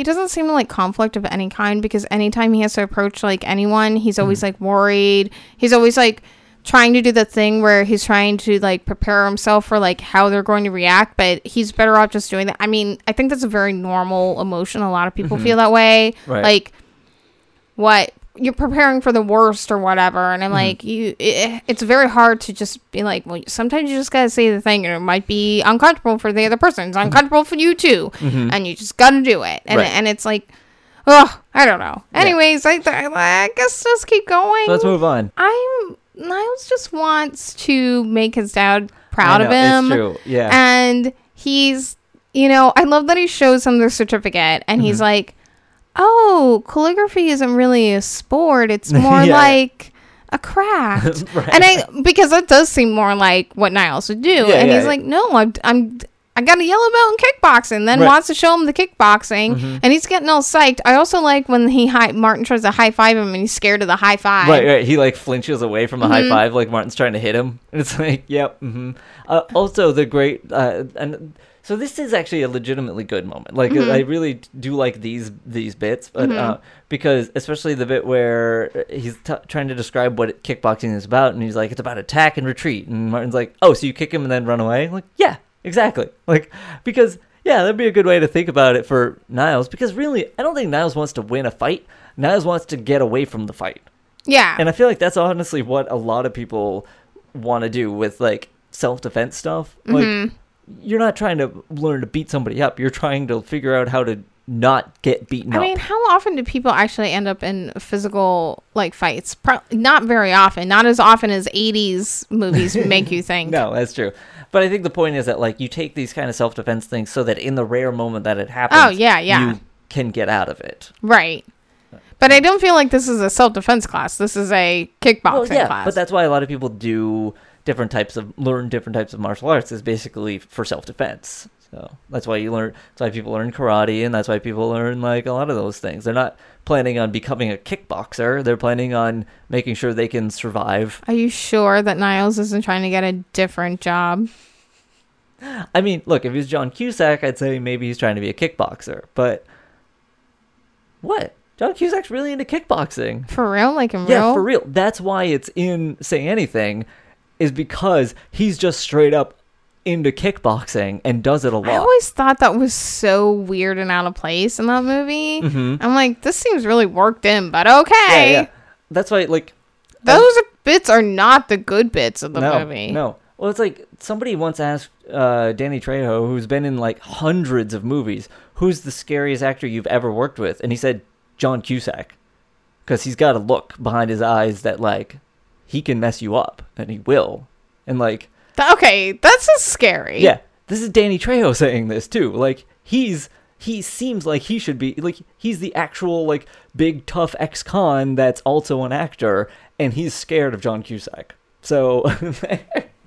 He doesn't seem to like conflict of any kind because anytime he has to approach like anyone, he's always like worried. He's always like trying to do the thing where he's trying to like prepare himself for like how they're going to react, but he's better off just doing that. I mean, I think that's a very normal emotion. A lot of people Mhm. feel that way. Right. Like, what you're preparing for the worst or whatever, and I'm Mhm. like, you. It, it's very hard to just be like, well, sometimes you just gotta say the thing, and it might be uncomfortable for the other person. It's uncomfortable for you too, Mhm. and you just gotta do it. And Right. and it's like, oh, I don't know. Yeah. Anyways, I, I guess just keep going. so let's move on I'm Niles just wants to make his dad proud of him. it's true yeah And he's, you know, I love that he shows him the certificate and he's Mhm. like, oh, calligraphy isn't really a sport. (laughs) It's more Yeah. like a craft. (laughs) right. and I, because that does seem more like what Niles would do. Yeah, and yeah, he's like, no, I'm, I'm, I got a yellow belt in kickboxing. Then Right. wants to show him the kickboxing, Mhm. and he's getting all psyched. I also like when he high, Martin tries to high five him, and he's scared of the high five. Right, right. He like flinches away from a high Mhm. five, like Martin's trying to hit him. And (laughs) it's like, yep. hmm Uh, also, the great uh, and so this is actually a legitimately good moment. Like Mhm. I really do like these these bits, but Mhm. uh, because especially the bit where he's t- trying to describe what kickboxing is about, and he's like, it's about attack and retreat, and Martin's like, oh, so you kick him and then run away? like, yeah, exactly. Like because. Yeah, that'd be a good way to think about it for Niles because really, I don't think Niles wants to win a fight. Niles wants to get away from the fight. Yeah. And I feel like that's honestly what a lot of people want to do with like self defense stuff. Like Mhm. You're not trying to learn to beat somebody up. You're trying to figure out how to not get beaten up. I up. mean, how often do people actually end up in physical like fights? Pro- not very often. Not as often as '80s movies (laughs) make you think. no, that's true. But I think the point is that like you take these kind of self defense things so that in the rare moment that it happens, Oh, yeah, yeah. you can get out of it. Right. But I don't feel like this is a self defense class. This is a kickboxing Well, yeah, class. but that's why a lot of people do different types of learn different types of martial arts is basically for self defense. So that's why you learn. That's why people learn karate, and that's why people learn like a lot of those things. They're not planning on becoming a kickboxer. They're planning on making sure they can survive. Are you sure that Niles isn't trying to get a different job? I mean, look, if he's John Cusack, I'd say maybe he's trying to be a kickboxer. But what? John Cusack's really into kickboxing. For real? Like in Yeah, real? for real. That's why it's in Say Anything, is because he's just straight up into kickboxing and does it a lot. I always thought that was so weird and out of place in that movie. Mhm. I'm like, this seems really worked in, but okay. Yeah, yeah. That's why, like, Those bits are not the good bits of the no, movie. no. Well, it's like somebody once asked uh, Danny Trejo, who's been in like hundreds of movies, who's the scariest actor you've ever worked with, and he said John Cusack, because he's got a look behind his eyes that like he can mess you up, and he will, and like okay, that's just scary. Yeah, this is Danny Trejo saying this too. Like he's he seems like he should be like he's the actual like big tough ex-con that's also an actor, and he's scared of John Cusack. So (laughs)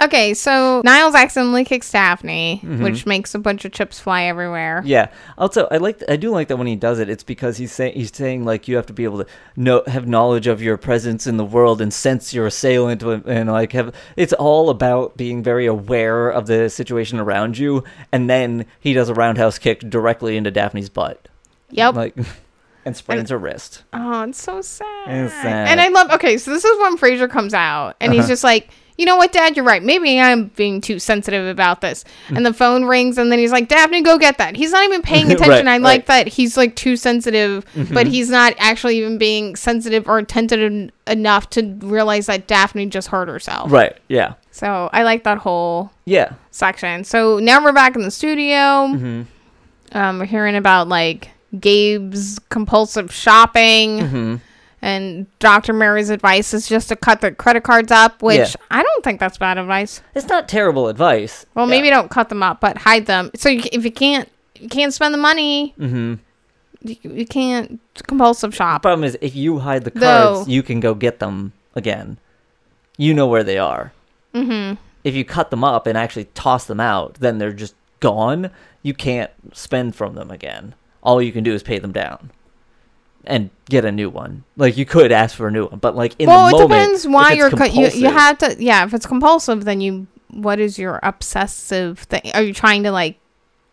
Okay, so Niles accidentally kicks Daphne, Mhm. which makes a bunch of chips fly everywhere. yeah. Also, I like I do like that when he does it. It's because he's saying he's saying like you have to be able to know have knowledge of your presence in the world and sense your assailant and, and like have it's all about being very aware of the situation around you. And then he does a roundhouse kick directly into Daphne's butt. Yep. like (laughs) and sprains her wrist. Oh, it's so sad. It's sad. And I love. Okay, so this is when Frasier comes out, and he's Uh-huh. just like, you know what, Dad, you're right. Maybe I'm being too sensitive about this. And the phone rings, and then he's like, Daphne, go get that. He's not even (laughs) paying attention. Right, I like right. Mm-hmm. that he's like too sensitive, but he's not actually even being sensitive or attentive enough to realize that Daphne just hurt herself. Right. Yeah. So I like that whole Yeah. section. So now we're back in the studio. hmm Um, we're hearing about like Gabe's compulsive shopping. hmm And Dr. Mary's advice is just to cut their credit cards up, which Yeah. I don't think that's bad advice. It's not terrible advice. Well, maybe don't cut them up, but hide them. So you, if you can't, you can't spend the money. hmm You, you can't compulsive The shop. problem is if you hide the Though- cards, you can go get them again. You know where they are. Mm-hmm. If you cut them up and actually toss them out, then they're just gone. You can't spend from them again. All you can do is pay them down and get a new one. Like you could ask for a new one, but like in the moment, Well, it depends why you're cut. You, you have to. Yeah, if it's compulsive, then you. What is your obsessive thing? Are you trying to like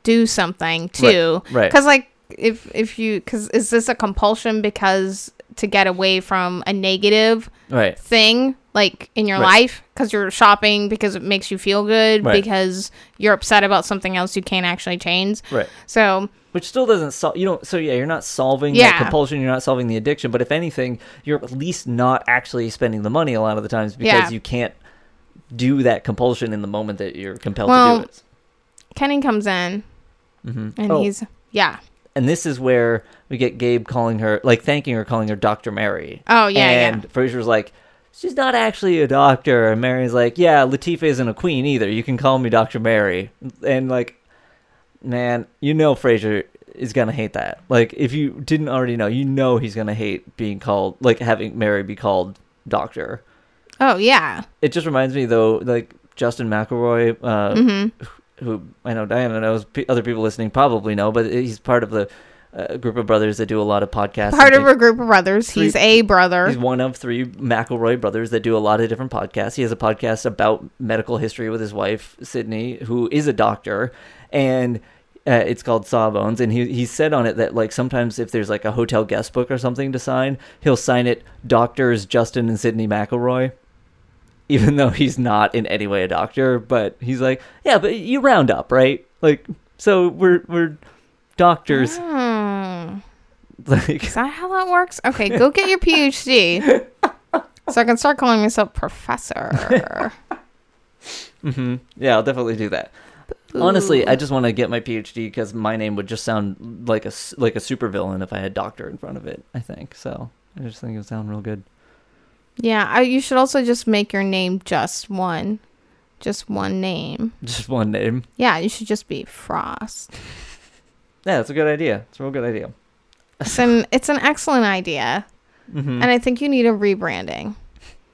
do something too? right. Because like if if you because is this a compulsion because to get away from a negative right. thing like in your Right. life because you're shopping because it makes you feel good Right. because you're upset about something else you can't actually change Right. so Which still doesn't solve. You don't. So yeah, you're not solving Yeah. that compulsion. You're not solving the addiction. But if anything, you're at least not actually spending the money a lot of the times because Yeah. you can't do that compulsion in the moment that you're compelled Well, to do it. kenny comes in hmm and oh, he's yeah and this is where we get Gabe calling her, like thanking her, calling her Doctor Mary. oh yeah and yeah Frasier's like, she's not actually a doctor. And Mary's like, yeah, Latifah isn't a queen either. You can call me Doctor Mary. And like, man, you know Frasier is gonna hate that. Like, if you didn't already know, you know he's gonna hate being called, like having Mary be called Doctor. oh yeah It just reminds me though, like Justin McElroy, uh, hmm who I know Diana knows, p- other people listening probably know, but he's part of the uh, group of brothers that do a lot of podcasts. Part of a group of brothers. Three- He's a brother. He's one of three McElroy brothers that do a lot of different podcasts. He has a podcast about medical history with his wife, Sydnee, who is a doctor, and uh, it's called Sawbones. And he he said on it that like sometimes if there's like a hotel guest book or something to sign, he'll sign it Doctors Justin and Sydnee McElroy. (laughs) Even though he's not in any way a doctor, but he's like, yeah, but you round up, right? Like, so we're we're doctors. Hmm. (laughs) Like, Is that how that works? Okay, go get your PhD. (laughs) so I can start calling myself professor. hmm yeah, I'll definitely do that. Honestly, I just want to get my PhD because my name would just sound like a like a supervillain if I had doctor in front of it. I think so. I just think it would sound real good. Yeah, I, you should also just make your name just one. Just one name. Just one name. Yeah, you should just be Frost. (laughs) Yeah, that's a good idea. It's a real good idea. It's an, (laughs) it's an excellent idea. hmm And I think you need a rebranding.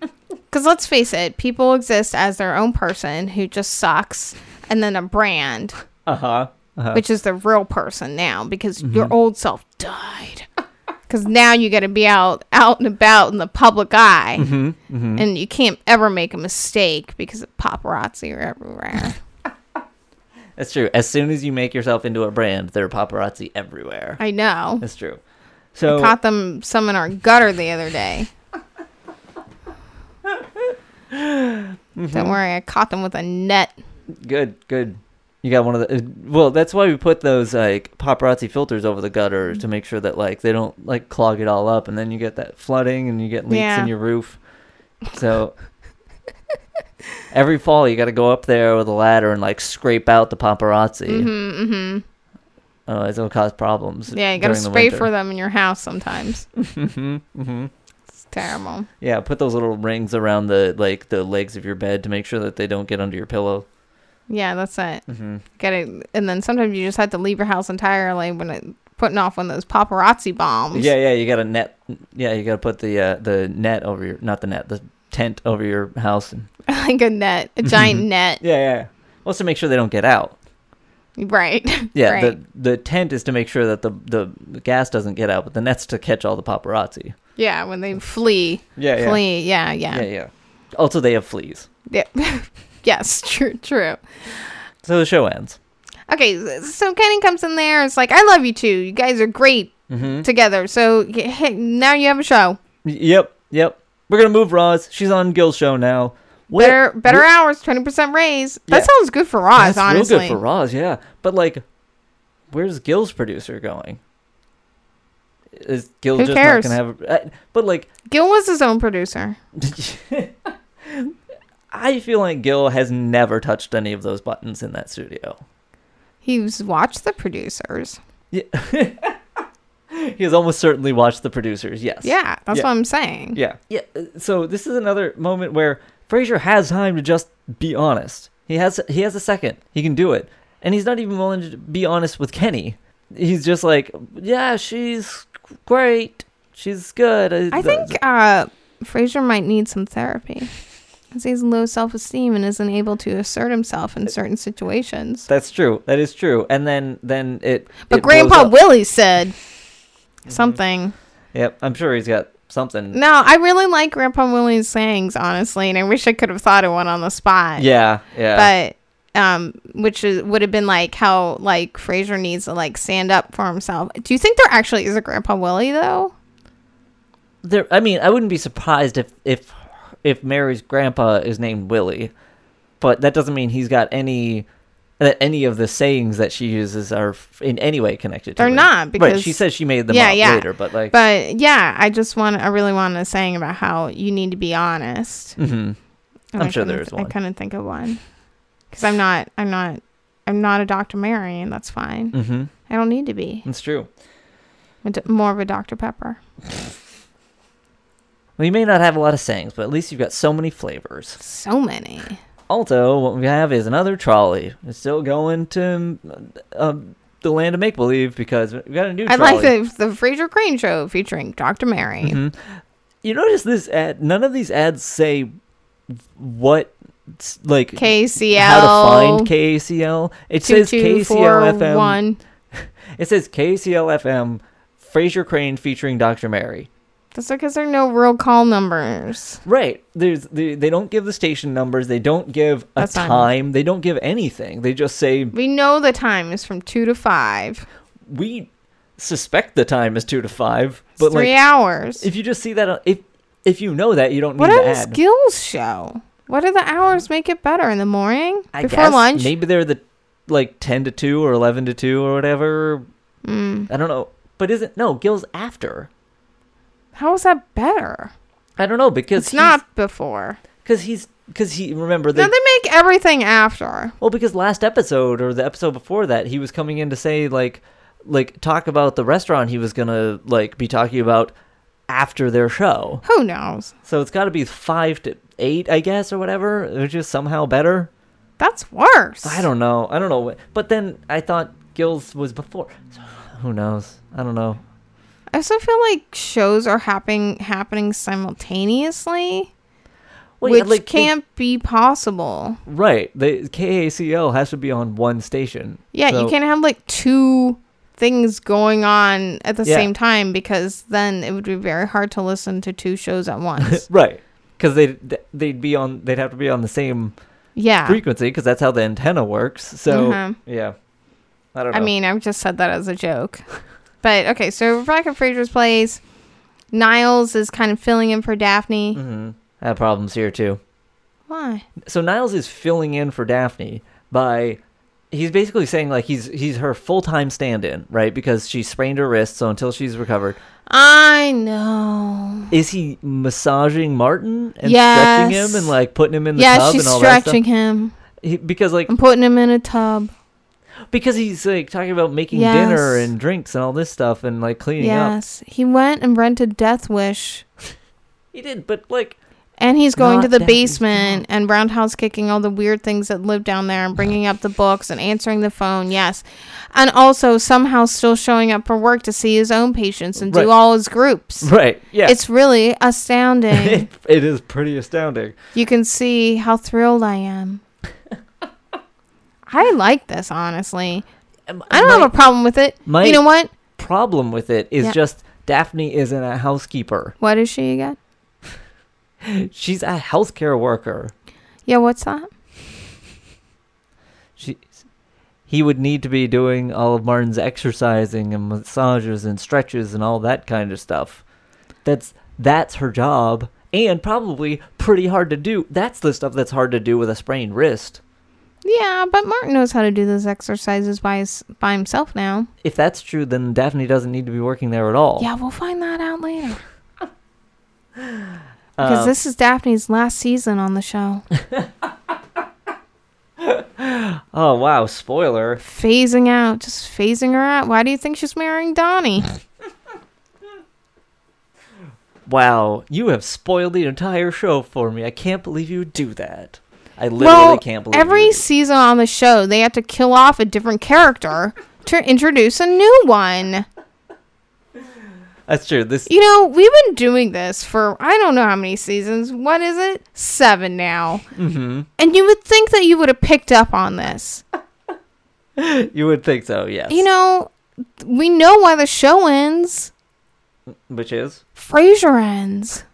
(laughs) Because let's face it, people exist as their own person who just sucks, and then a brand, Uh huh. Uh-huh. which is the real person now because your Mhm. old self died. (laughs) Because now you got to be out, out and about in the public eye, hmm hmm and you can't ever make a mistake because of paparazzi are everywhere. (laughs) That's true. As soon as you make yourself into a brand, there are paparazzi everywhere. I know. That's true. So I Caught them some in our gutter the other day. (laughs) Mm-hmm. Don't worry, I caught them with a net. Good, good. You got one of the. uh, Well, that's why we put those like paparazzi filters over the gutter to make sure that like they don't like clog it all up, and then you get that flooding and you get leaks Yeah. in your roof. So every fall you got to go up there with a ladder and like scrape out the paparazzi. Mm-hmm, mm-hmm. Otherwise, it'll cause problems. Yeah, you gotta during the spray for them in your house sometimes. (laughs) hmm hmm It's terrible. Yeah, put those little rings around the like the legs of your bed to make sure that they don't get under your pillow. Yeah, that's it. hmm Get it, and then sometimes you just have to leave your house entirely when it putting off one of those paparazzi bombs. Yeah, yeah, you got to net. Yeah, you got to put the uh, the net over your not the net, the tent over your house. And, (laughs) like a net, a giant net. yeah, yeah. Also, to make sure they don't get out. Right. (laughs) Yeah, Right. the the tent is to make sure that the, the the gas doesn't get out, but the net's to catch all the paparazzi. yeah, when they flee, Yeah, flee. Yeah, yeah, yeah, yeah. Also, they have fleas. yeah. (laughs) yes, (laughs) true, true. So the show ends. Okay, so Kenny comes in there. It's like, I love you two. You guys are great Mm-hmm. together. So hey, now you have a show. Yep, yep. We're gonna move Roz. She's on Gil's show now. What- Better, better what- hours, twenty percent raise. That Yeah. sounds good for Roz. That's honestly, real good for Roz, yeah. But like, where's Gil's producer going? Is Gil Who just cares? not gonna have? Uh, but like, Gil was his own producer. (laughs) I feel like Gil has never touched any of those buttons in that studio. He's watched the producers. Yeah. (laughs) he has almost certainly watched the producers. Yes. Yeah, that's Yeah. what I'm saying. Yeah. Yeah. uh, So this is another moment where Frasier has time to just be honest. He has he has a second. He can do it. And he's not even willing to be honest with Kenny. He's just like, "Yeah, she's great. She's good." Uh, I think uh, Frasier might need some therapy. Because he has low self esteem and isn't able to assert himself in certain situations. that's true. That is true. And then then it But it Grandpa. Mm-hmm. Willie said something. Yep, I'm sure he's got something. No, I really like Grandpa Willie's sayings, honestly, and I wish I could have thought of one on the spot. Yeah, yeah. But um, which is, would have been like how like Frasier needs to like stand up for himself. Do you think there actually is a Grandpa Willie though? there I mean, I wouldn't be surprised if if if Mary's grandpa is named Willie. But that doesn't mean he's got any that any of the sayings that she uses are in any way connected to They're him. not right, because she says she made them Yeah, up yeah. later, but like But yeah, I just want I really want a saying about how you need to be honest. Mhm. I'm I sure there is th- I couldn't think of one because I'm not. I'm not. I'm not a Dr. Mary, and that's fine. Mhm. I don't need to be. It's true. More of a Dr. Pepper. (laughs) Well, you may not have a lot of sayings, but at least you've got so many flavors. So many. Also, what we have is another trolley. It's still going to um, the land of make believe because we've got a new I trolley. like the the Frasier Crane show featuring Dr. Mary. Mhm. You notice this ad? None of these ads say what like KCL. how to find KACL. It says KCL FM. 2241. (laughs) It says KCL FM. Frasier Crane featuring Dr. Mary. That's because there are no real call numbers. Right. There's they, they don't give the station numbers. They don't give a That's fine. time. They don't give anything. They just say We know the time is from 2 to 5. we suspect the time is two to five. It's But three like, hours. if you just see that, if if you know that, you don't need what to are the skills show? What are the hours make it better in the morning? I Before guess lunch? maybe they're the like ten to two or eleven to two or whatever. Mm. I don't know. But isn't no Gil's after? How is that better? I don't know because It's not before. because he's because he remember they No, they make everything after. Well, because last episode or the episode before that, he was coming in to say like, like talk about the restaurant he was gonna like be talking about after their show. Who knows? So it's got to be five to eight, I guess, or whatever, which is somehow better. That's worse. I don't know. I don't know. But then I thought Gil's was before. So who knows? I don't know. I also feel like shows are happening happening simultaneously, Well, yeah, which like, can't be possible. right. The KACL has to be on one station. Yeah, So- you can't have like two things going on at the Yeah. same time because then it would be very hard to listen to two shows at once. (laughs) Right. Because they they'd be on they'd have to be on the same yeah. frequency because that's how the antenna works. So Mhm. yeah, I don't know. I mean, I've just said that as a joke. But okay, so Rebecca Frasier's place. Niles is kind of filling in for Daphne. hmm I have problems here too. Why? So Niles is filling in for Daphne by he's basically saying like he's he's her full time stand in right because she sprained her wrist. So until she's recovered, I know. is he massaging Martin and Yes. stretching him and like putting him in the Yeah, tub she's and all that stretching stuff? him. He, because like I'm putting him in a tub. Because he's like talking about making Yes. dinner and drinks and all this stuff and like cleaning up. Yes. He went and rented Death Wish. He did, but like And he's going to the basement and roundhouse kicking all the weird things that live down there and bringing up the books and answering the phone. Yes. And also somehow still showing up for work to see his own patients and Right. do all his groups. right, yeah. It's really astounding. it, (laughs) it is pretty astounding. you can see how thrilled I am. I like this, honestly. Um, I don't My have a problem with it. my- you know what? problem with it is Yeah. just Daphne isn't a housekeeper. What is she again? (laughs) She's a healthcare worker. Yeah, what's that? She, he would need to be doing all of Martin's exercising and massages and stretches and all that kind of stuff. That's that's her job, and probably pretty hard to do. That's the stuff that's hard to do with a sprained wrist. Yeah, but Martin knows how to do those exercises by his, by himself now. If that's true, then Daphne doesn't need to be working there at all. Yeah, we'll find that out later. (laughs) Because Uh, this is Daphne's last season on the show. (laughs) oh wow, spoiler. phasing out, just phasing her out. Why do you think she's marrying Donnie? (laughs) Wow, you have spoiled the entire show for me. I can't believe you would do that. I literally well, can't believe every do- season on the show, they have to kill off a different character to introduce a new one. That's true. This You know, we've been doing this for I don't know how many seasons. What is it? Seven now. Mm-hmm. And you would think that you would have picked up on this. (laughs) You would think so, yes. You know, we know why the show ends. which is Frasier ends.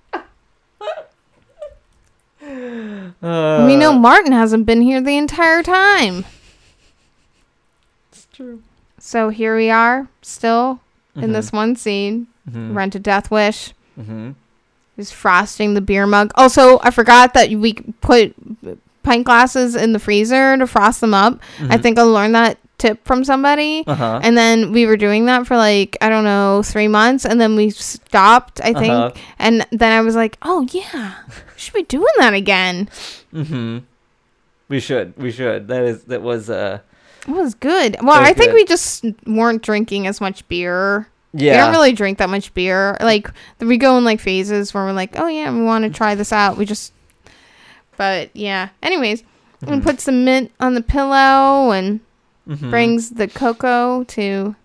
Uh, we know Martin hasn't been here the entire time. It's true. So here we are, still in Mhm. this one scene. Mhm. Rent a Death Wish. Mhm. He's frosting the beer mug. Also, I forgot that we put pint glasses in the freezer to frost them up. I Mhm. think I learned that tip from somebody. Uh-huh. And then we were doing that for like, I don't know, three months. And then we stopped, I think. Uh-huh. And then I was like, oh, yeah, we should be doing that again. mm-hmm We should. We should. That is that was uh It was good. Well, Very I think good. we just weren't drinking as much beer. yeah. We don't really drink that much beer. Like, we go in like phases where we're like, oh, yeah, we want to try this out. We just, but yeah. Anyways, and Mhm. puts the mint on the pillow and Mhm. brings the cocoa to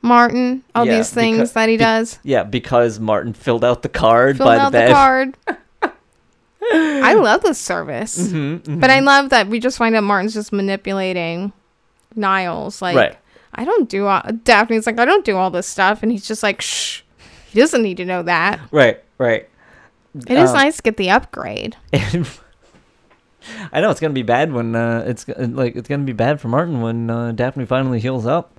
Martin. All Yeah, these things becau- that he be- does. Yeah, because Martin filled out the card Filled by the out bed. the card. (laughs) I love this service. Mm-hmm, But I love that we just find out Martin's just manipulating Niles. Like, Right. I don't do all. Daphne's like, I don't do all this stuff, and he's just like, shh. He doesn't need to know that. Right, right. It is Um, nice to get the upgrade. (laughs) (laughs) I know it's gonna be bad when uh, it's like it's gonna be bad for Martin when uh, Daphne finally heals up.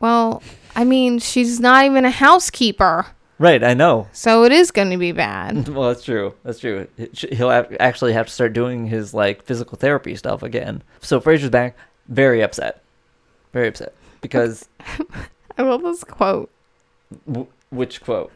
Well, I mean, she's not even a housekeeper, Right, I know. so it is going to be bad. (laughs) Well, that's true. That's true. He'll have, actually have to start doing his like physical therapy stuff again. So Frasier's back, very upset, very upset because (laughs) I love this quote. w- which quote?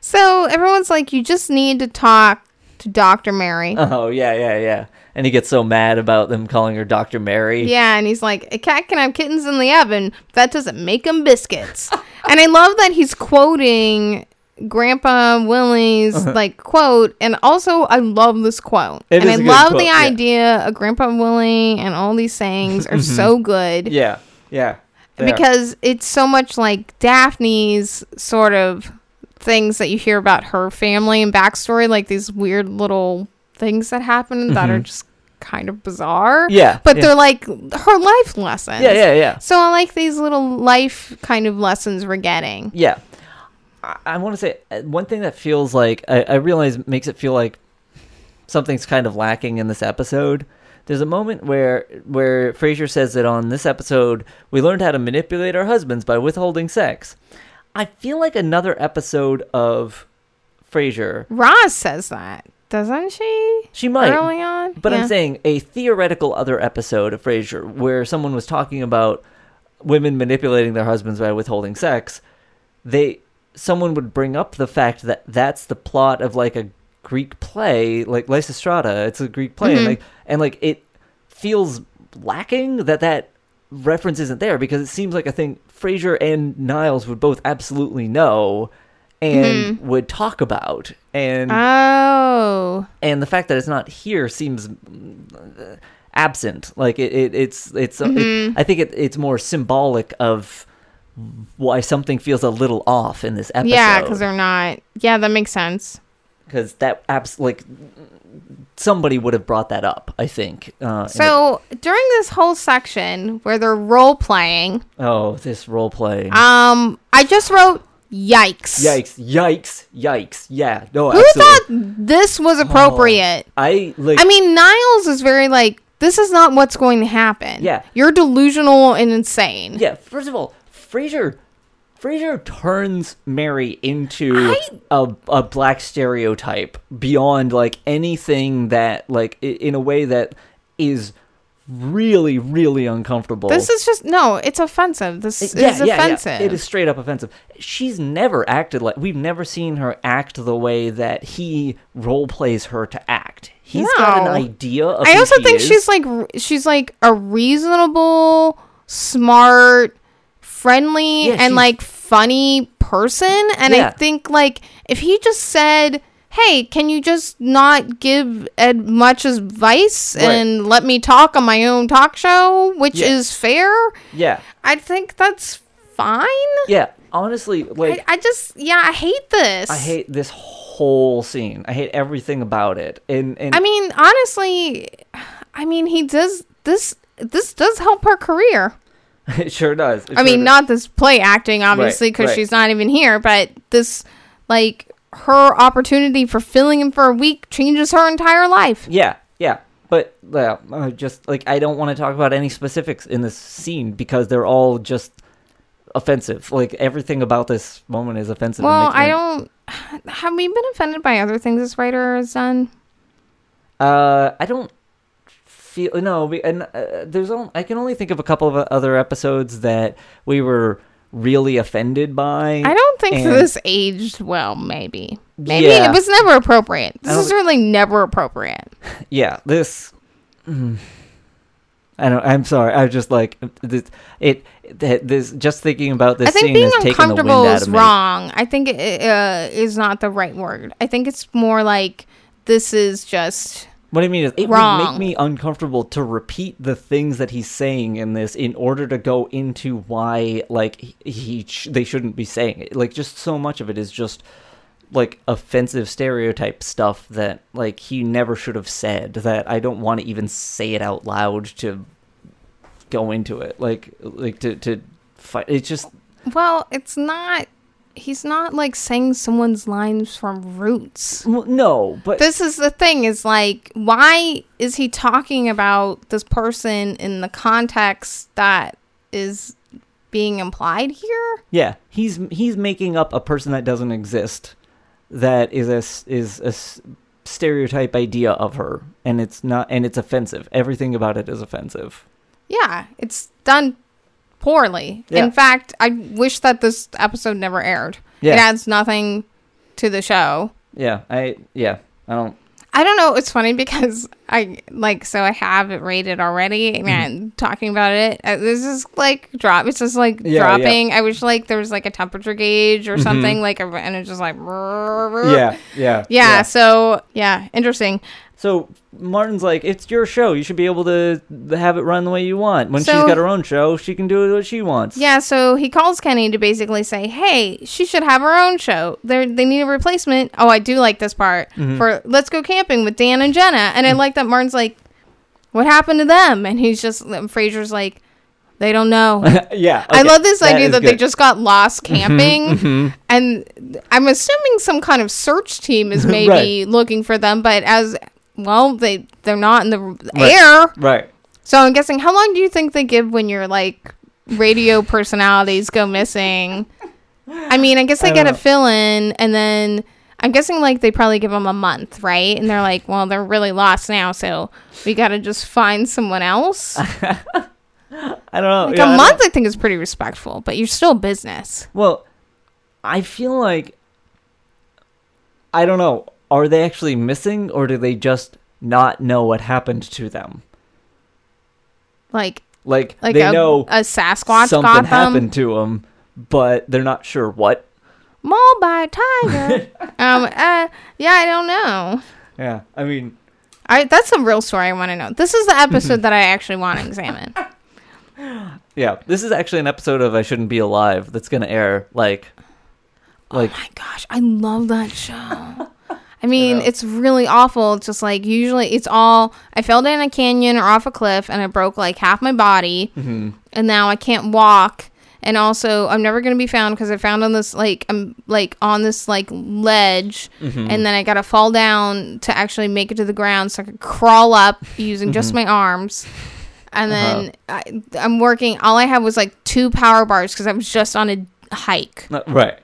So everyone's like, you just need to talk to Dr. Mary. Oh yeah, yeah, yeah. And he gets so mad about them calling her Doctor Mary. Yeah, and he's like, a cat can have kittens in the oven, but that doesn't make them biscuits. (laughs) and I love that he's quoting Grandpa Willie's uh-huh. like quote, and also I love this quote, It and I love quote, the yeah. idea of Grandpa Willie and all these sayings are so mm-hmm. good yeah, yeah. are. because it's so much like Daphne's sort of things that you hear about her family and backstory, like these weird little things that happen that are just kind of bizarre. Mm-hmm. Yeah, But yeah. they're like her life lessons. yeah, yeah, yeah. So I like these little life kind of lessons we're getting. Yeah. I, I want to say uh, one thing that feels like I, I realize makes it feel like something's kind of lacking in this episode. There's a moment where where Frasier says that on this episode we learned how to manipulate our husbands by withholding sex. I feel like another episode of Frasier. Roz says that, doesn't she? She might, Early on. but Yeah. I'm saying a theoretical other episode of Frasier where someone was talking about women manipulating their husbands by withholding sex. They someone would bring up the fact that that's the plot of like a Greek play, like Lysistrata. It's a Greek play, and Mhm. like and like it feels lacking that that reference isn't there because it seems like a thing Frasier and Niles would both absolutely know and Mhm. would talk about and Oh. and the fact that it's not here seems mm, absent like it, it it's it's it- Mhm. i think it, it's more symbolic of why something feels a little off in this episode Yeah, because they're not. Yeah, that makes sense. Because that abs like somebody would have brought that up i think uh, So during this whole section where they're role playing, oh this role playing. um, I just wrote yikes. yikes yikes yikes yeah no Who absolutely. thought this was appropriate? i like I mean, Niles is very like, this is not what's going to happen. Yeah. You're delusional and insane. Yeah, first of all, Frasier Frasier turns Mary into a, a black stereotype beyond like anything that like in a way that is really really uncomfortable. This is just, no, it's offensive. This It- is offensive. It is straight up offensive. She's never acted like we've never seen her act the way that he role plays her to act. He's got an idea of I also she think is. she's like she's like a reasonable, smart, friendly, Yeah, and like funny person. And I think like if he just said, "Hey, can you just not give Ed much advice Right. and let me talk on my own talk show, which Yeah. is fair," yeah. I think that's fine. Yeah, honestly, like I, I just yeah, I hate this. I hate this whole scene. I hate everything about it. And and I mean, honestly, I mean, he does this. This does help her career. (laughs) it sure does. It I mean, sure not this play acting, obviously, because right. she's not even here, but this, like, her opportunity for filling in for a week changes her entire life. Yeah, yeah. But uh, just like I don't want to talk about any specifics in this scene because they're all just offensive. Like everything about this moment is offensive. Well, I don't. (sighs) Have we been offended by other things this writer has done? Uh, I don't feel no. We, and uh, there's only, I can only think of a couple of other episodes that we were really offended by. I don't think this aged well. Maybe, maybe Yeah. it was never appropriate. This is really never appropriate. yeah this mm, i don't i'm sorry i was just like this it th- this just thinking about this I think scene being has taken the wind uncomfortable is me wrong. I think it uh, is not the right word. I think it's more like this is just what i mean is it would make me uncomfortable to repeat the things that he's saying in this in order to go into why like he, he sh- they shouldn't be saying it like just so much of it is just like offensive stereotype stuff that like he never should have said that I don't want to even say it out loud to go into it like like to to fight it's just Well, it's not. He's not like saying someone's lines from Roots. well, no but This is the thing is like, why is he talking about this person in the context that is being implied here? yeah he's he's making up a person that doesn't exist that is a is a stereotype idea of her and it's not and it's offensive everything about it is offensive Yeah, it's done poorly. Yeah. In fact, I wish that this episode never aired. Yeah. It adds nothing to the show. yeah i yeah i don't I don't know. It's funny because I like so I have it rated already, Mm-hmm. and talking about it, uh, this is like drop. It's just like Yeah, dropping. I wish like there was like a temperature gauge or something like, and it's just like yeah yeah yeah. So yeah, interesting. So Martin's like, "It's your show. You should be able to have it run the way you want. When she's got her own show, she can do what she wants." Yeah, so he calls Kenny to basically say, "Hey, she should have her own show. They they need a replacement." Oh, I do like this part Mm-hmm. for "Let's Go Camping" with Dan and Jenna, and I like that Martin's like, "What happened to them?" And he's just Frasier's like, "They don't know." (laughs) yeah. I love this idea is that they just got lost camping, mhm. and I'm assuming some kind of search team is (laughs) maybe looking for them, but as well, they they're not in the Right. air. right. So I'm guessing, how long do you think they give when your like radio (laughs) personalities go missing? I mean, I guess they I get don't a fill in, and then I'm guessing like they probably give them a month, right? And they're like, well, they're really lost now, so we got to just find someone else. (laughs) I don't know. Like Yeah, I a don't- month, I think is pretty respectful, but you're still business. Well, I feel like I don't know. Are they actually missing, or do they just not know what happened to them? Like Like, like they a, know a Sasquatch something happened to them, but they're not sure what. mauled by a (laughs) tiger. (laughs) um, uh, yeah, I don't know. Yeah, I mean, I that's a real story I want to know. This is the (laughs) episode that I actually want to examine. yeah, this is actually an episode of I Shouldn't Be Alive that's gonna air like, like oh my gosh, I love that show. I mean, know. it's really awful. It's just like usually it's all I fell down a canyon or off a cliff and I broke like half my body, mhm. and now I can't walk. And also, I'm never gonna be found because I found on this like I'm like on this like ledge, Mhm. and then I gotta fall down to actually make it to the ground so I could crawl up using just my arms. And then I, I'm working. All I had was like two power bars because I was just on a hike, right.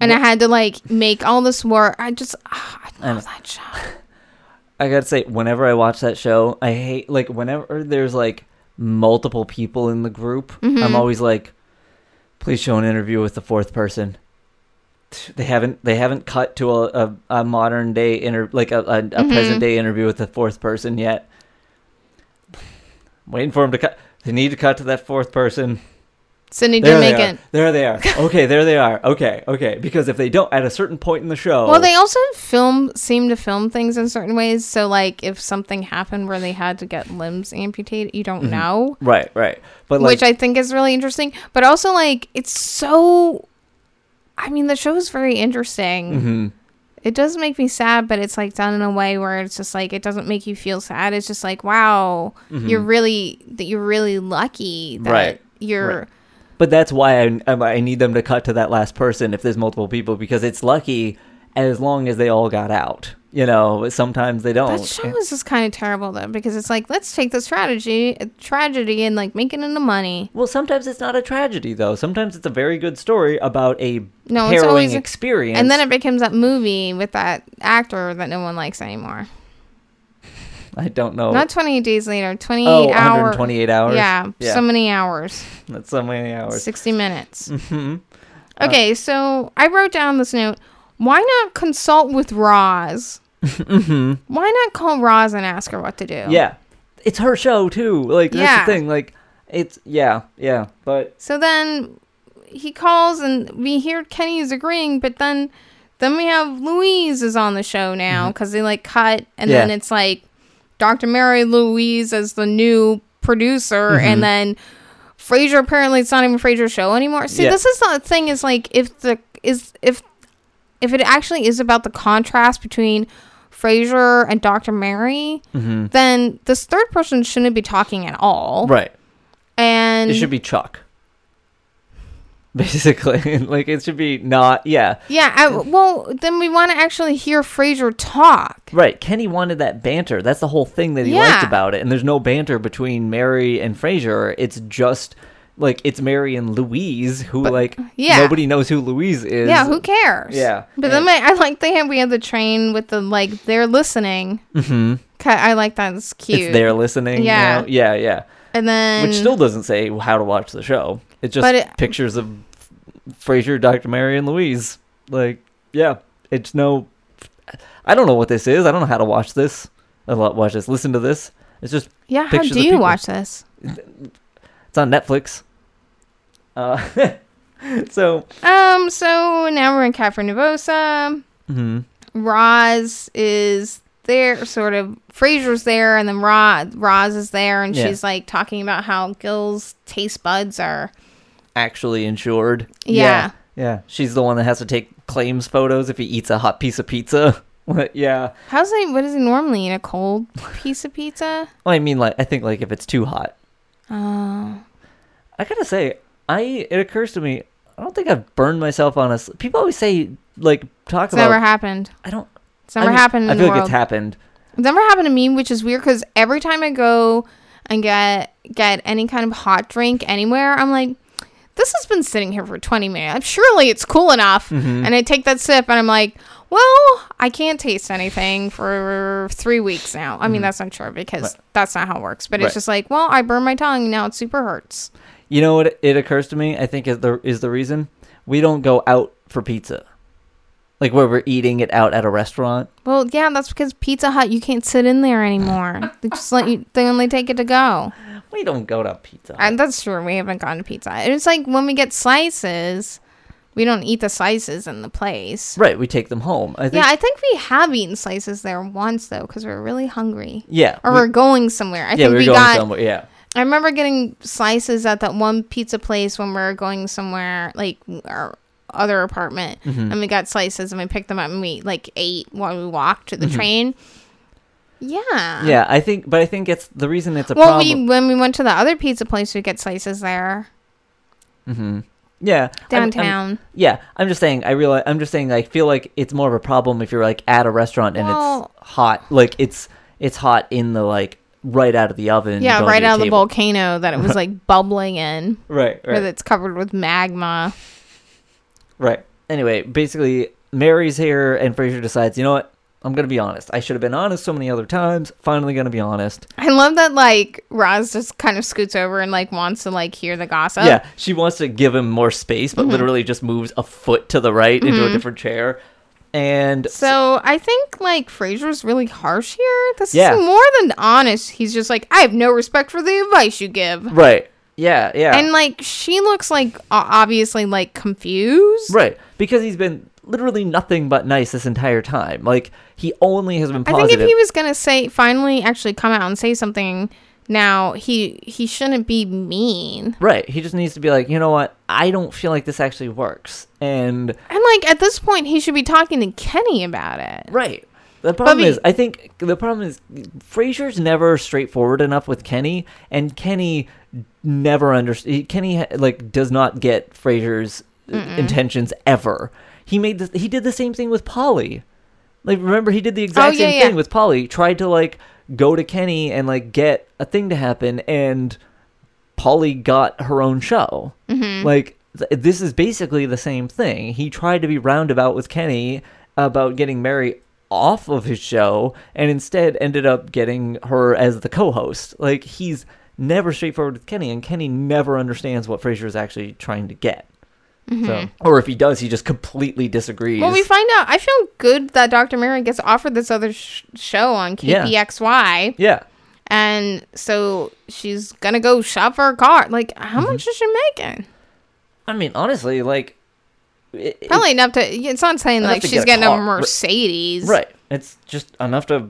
And I had to like make all this work. I just ah, (sighs) I love that show. (laughs) I gotta say, whenever I watch that show, I hate like whenever there's like multiple people in the group, Mhm. I'm always like, please show an interview with the fourth person. They haven't they haven't cut to a, a, a modern day inter like a, a, a Mhm. present day interview with the fourth person yet. I'm Waiting for them to cut. They need to cut to that fourth person. Sydney There did they make it. There they are. (laughs) Okay, there they are. Okay, okay. Because if they don't, at a certain point in the show, Well, they also film seem to film things in certain ways. So like if something happened where they had to get limbs amputated, you don't Mhm. know. right, right. But like, which I think is really interesting. But also, like, it's so. I mean, the show is very interesting. mhm. It does make me sad, but it's like done in a way where it's just like it doesn't make you feel sad. It's just like, wow, Mhm. you're really that you're really lucky that Right, you're. right. But that's why I, I I need them to cut to that last person if there's multiple people because it's lucky as long as they all got out. You know, sometimes they don't. That show is just kind of terrible though because it's like let's take the strategy tragedy and like make it into money. Well, sometimes it's not a tragedy though. Sometimes it's a very good story about a No, it's harrowing always experience. and then it becomes that movie with that actor that no one likes anymore. (laughs) I don't know. Not 28 days later, 28 oh, hours. 128 hours. Yeah, Yeah. so many hours. (laughs) That's so many hours. 60 minutes. (laughs) hmm Okay, so I wrote down this note. Why not consult with Roz? hmm Why not call Roz and ask her what to do? Yeah, it's her show too. Like that's Yeah. the thing. Like it's yeah, yeah. But So then he calls and we hear Kenny is agreeing, but then then we have Louise is on the show now because they like cut and then Mm-hmm. It's like Dr. Mary Louise as the new producer Mhm. and then Frasier apparently it's not even Frasier's show anymore. See, Yeah. this is the thing is like if the is if if it actually is about the contrast between Frasier and Dr. Mary, hmm then this third person shouldn't be talking at all. Right. And It should be Chuck. (laughs) Basically, (laughs) like it should be not. Yeah, yeah, I, well, then we want to actually hear Frasier talk. right. Kenny wanted that banter. That's the whole thing that he liked about it. And there's no banter between Mary and Frasier. It's just like it's Mary and Louise, who like yeah. nobody knows who Louise is. Yeah, who cares? Yeah, But then my, I like the hand we had the train with the like they're listening. hmm Ki- I like that. It's cute. It's there listening. Yeah. yeah, yeah. And then Which still doesn't say how to watch the show. It's just it- pictures of Frasier, Dr. Mary, and Louise. Like, yeah, it's no. I don't know what this is. I don't know how to watch this. I watch this. Listen to this. It's just yeah. How do you watch this? it's on Netflix. Uh, (laughs) so Um. So now we're in Cafe Nervosa. mhm. Roz is there, sort of. Frasier's there, and then Roz, Roz is there, and Yeah. she's like talking about how Gil's taste buds are. Actually insured. Yeah. yeah, yeah. She's the one that has to take claims photos if he eats a hot piece of pizza. (laughs) yeah. How's he? What does he normally eat? A cold piece of pizza? Well, I mean, like, I think like if it's too hot, Oh. I gotta say, I it occurs to me, I don't think I've burned myself on a. s- People always say like talk It's about. never happened. I don't. It's never I mean, happened in I the feel like world. it's happened. It's never happened to me, which is weird because every time I go and get get any kind of hot drink anywhere, I'm like, this has been sitting here for 20 minutes. Surely it's cool enough. Mhm. And I take that sip and I'm like, well, I can't taste anything for three weeks now. I mean, Mhm. that's not true because Right. that's not how it works. But Right. it's just like, well, I burned my tongue. Now it super hurts. You know what? It occurs to me. I think is the is the reason we don't go out for pizza, like where we're eating it out at a restaurant. Well, yeah, that's because Pizza Hut, you can't sit in there anymore. they just let you, they only take it to go. We don't go to pizza. Hut. And that's true. We haven't gone to Pizza Hut. It's like when we get slices, we don't eat the slices in the place. right, we take them home. I think. Yeah, I think we have eaten slices there once though, because we are really hungry, yeah. or we- are going somewhere. I yeah, think we were we, going got. somewhere. Yeah. I remember getting slices at that one pizza place when we were going somewhere, like our other apartment, Mhm. and we got slices and we picked them up and we like ate while we walked to the Mhm. train. Yeah. Yeah, I think, but I think it's the reason it's a Well, problem. we when we went to the other pizza place, we get slices there Mm-hmm. Yeah. I'm- I'm- downtown. yeah, I'm just saying. I realize. I'm just saying. I feel like it's more of a problem if you're like at a restaurant and Well- it's hot. Like it's it's hot in the like right out of the oven. Yeah, right out of the volcano that it was (laughs) like bubbling in, Right. Right. that's covered with magma. Right. Anyway, basically, Mary's here, and Frasier decides, you know what? I'm gonna be honest. I should have been honest so many other times. Finally, gonna be honest. I love that like Roz just kind of scoots over and like wants to like hear the gossip. yeah, she wants to give him more space, but Mhm. literally just moves a foot to the right into a Mhm. different chair. And So I think like Frasier's really harsh here. This Yeah. is more than honest. He's just like, I have no respect for the advice you give. right, yeah, yeah, And like she looks like obviously like confused. right, because he's been literally nothing but nice this entire time. Like he only has been I think if he was gonna say finally actually come out and say something now, he he shouldn't be mean. right, he just needs to be like, you know what? I don't feel like this actually works. And And like at this point, he should be talking to Kenny about it. Right. The problem we- is, I think the problem is, Frasier's never straightforward enough with Kenny, and Kenny never understands. Kenny like does not get Frasier's uh, intentions ever. He made this. He did the same thing with Polly. Like remember, he did the exact Oh, yeah, same yeah. thing with Polly. Tried to like go to Kenny and like get a thing to happen, and Polly got her own show. hmm Like th- this is basically the same thing. He tried to be roundabout with Kenny about getting Mary off of his show and instead ended up getting her as the co-host. Like he's never straightforward with Kenny and Kenny never understands what Frasier is actually trying to get. So, or if he does, he just completely disagrees. Mm-hmm. Well, we find out. I feel good that Dr. Mary gets offered this other sh- show on Yeah. KPXY, yeah. and so she's gonna go shop for a car. Like, how Mm-hmm. much is she making? I mean, honestly, like it- it- Probably enough to. It's not saying like she's get getting a. Right. Mercedes, Right. It's just enough to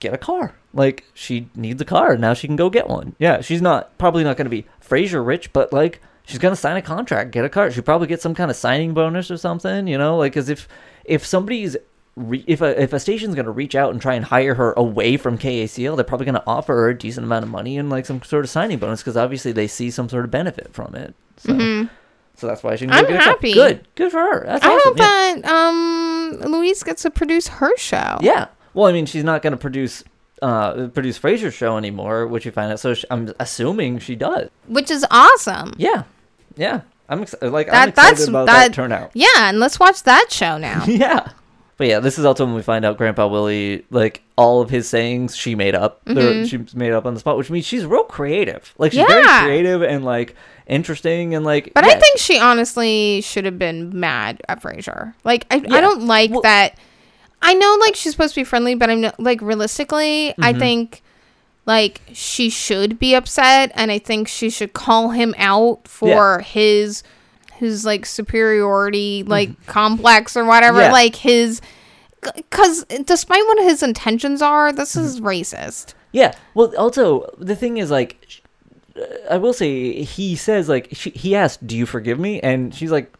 get a car. Like she needs a car now. She can go get one. Yeah, she's not probably not going to be Frasier rich, but like she's going to sign a contract, get a car. She probably get some kind of signing bonus or something. You know, like as if if somebody's re- if a if a station's gonna reach out and try and hire her away from KACL, they're probably gonna offer her a decent amount of money and like some sort of signing bonus because obviously they see some sort of benefit from it. So, mm-hmm. So that's why she can go. I'm get a happy. Good, good for her. That's I awesome. hope yeah. that um Louise gets to produce her show. Yeah. Well, I mean, she's not going to produce uh produce Frasier's show anymore, which you find out. So sh- I'm assuming she does. Which is awesome. Yeah. Yeah. I'm excited. Like I'm That- excited that's- about that, that- turnout. Yeah, and let's watch that show now. (laughs) yeah. But yeah, this is also when we find out Grandpa Willie, like all of his sayings, she made up. They're She made up on the spot, which means she's real creative. Like she's very Mm-hmm. Creative and like interesting and like. But yeah. I think she honestly should have been mad at Frasier. Like I, Yeah. I don't like Well- that. I know like she's supposed to be friendly, but I'm not, like realistically, I Mm-hmm. think like she should be upset, and I think she should call him out for his his like superiority like complex or whatever, Mm-hmm. Yeah. like his. Because despite what his intentions are, this Mm-hmm. is racist. Yeah. Well, also the thing is like, I will say he says like she, he asked, "Do you forgive me?" And she's like,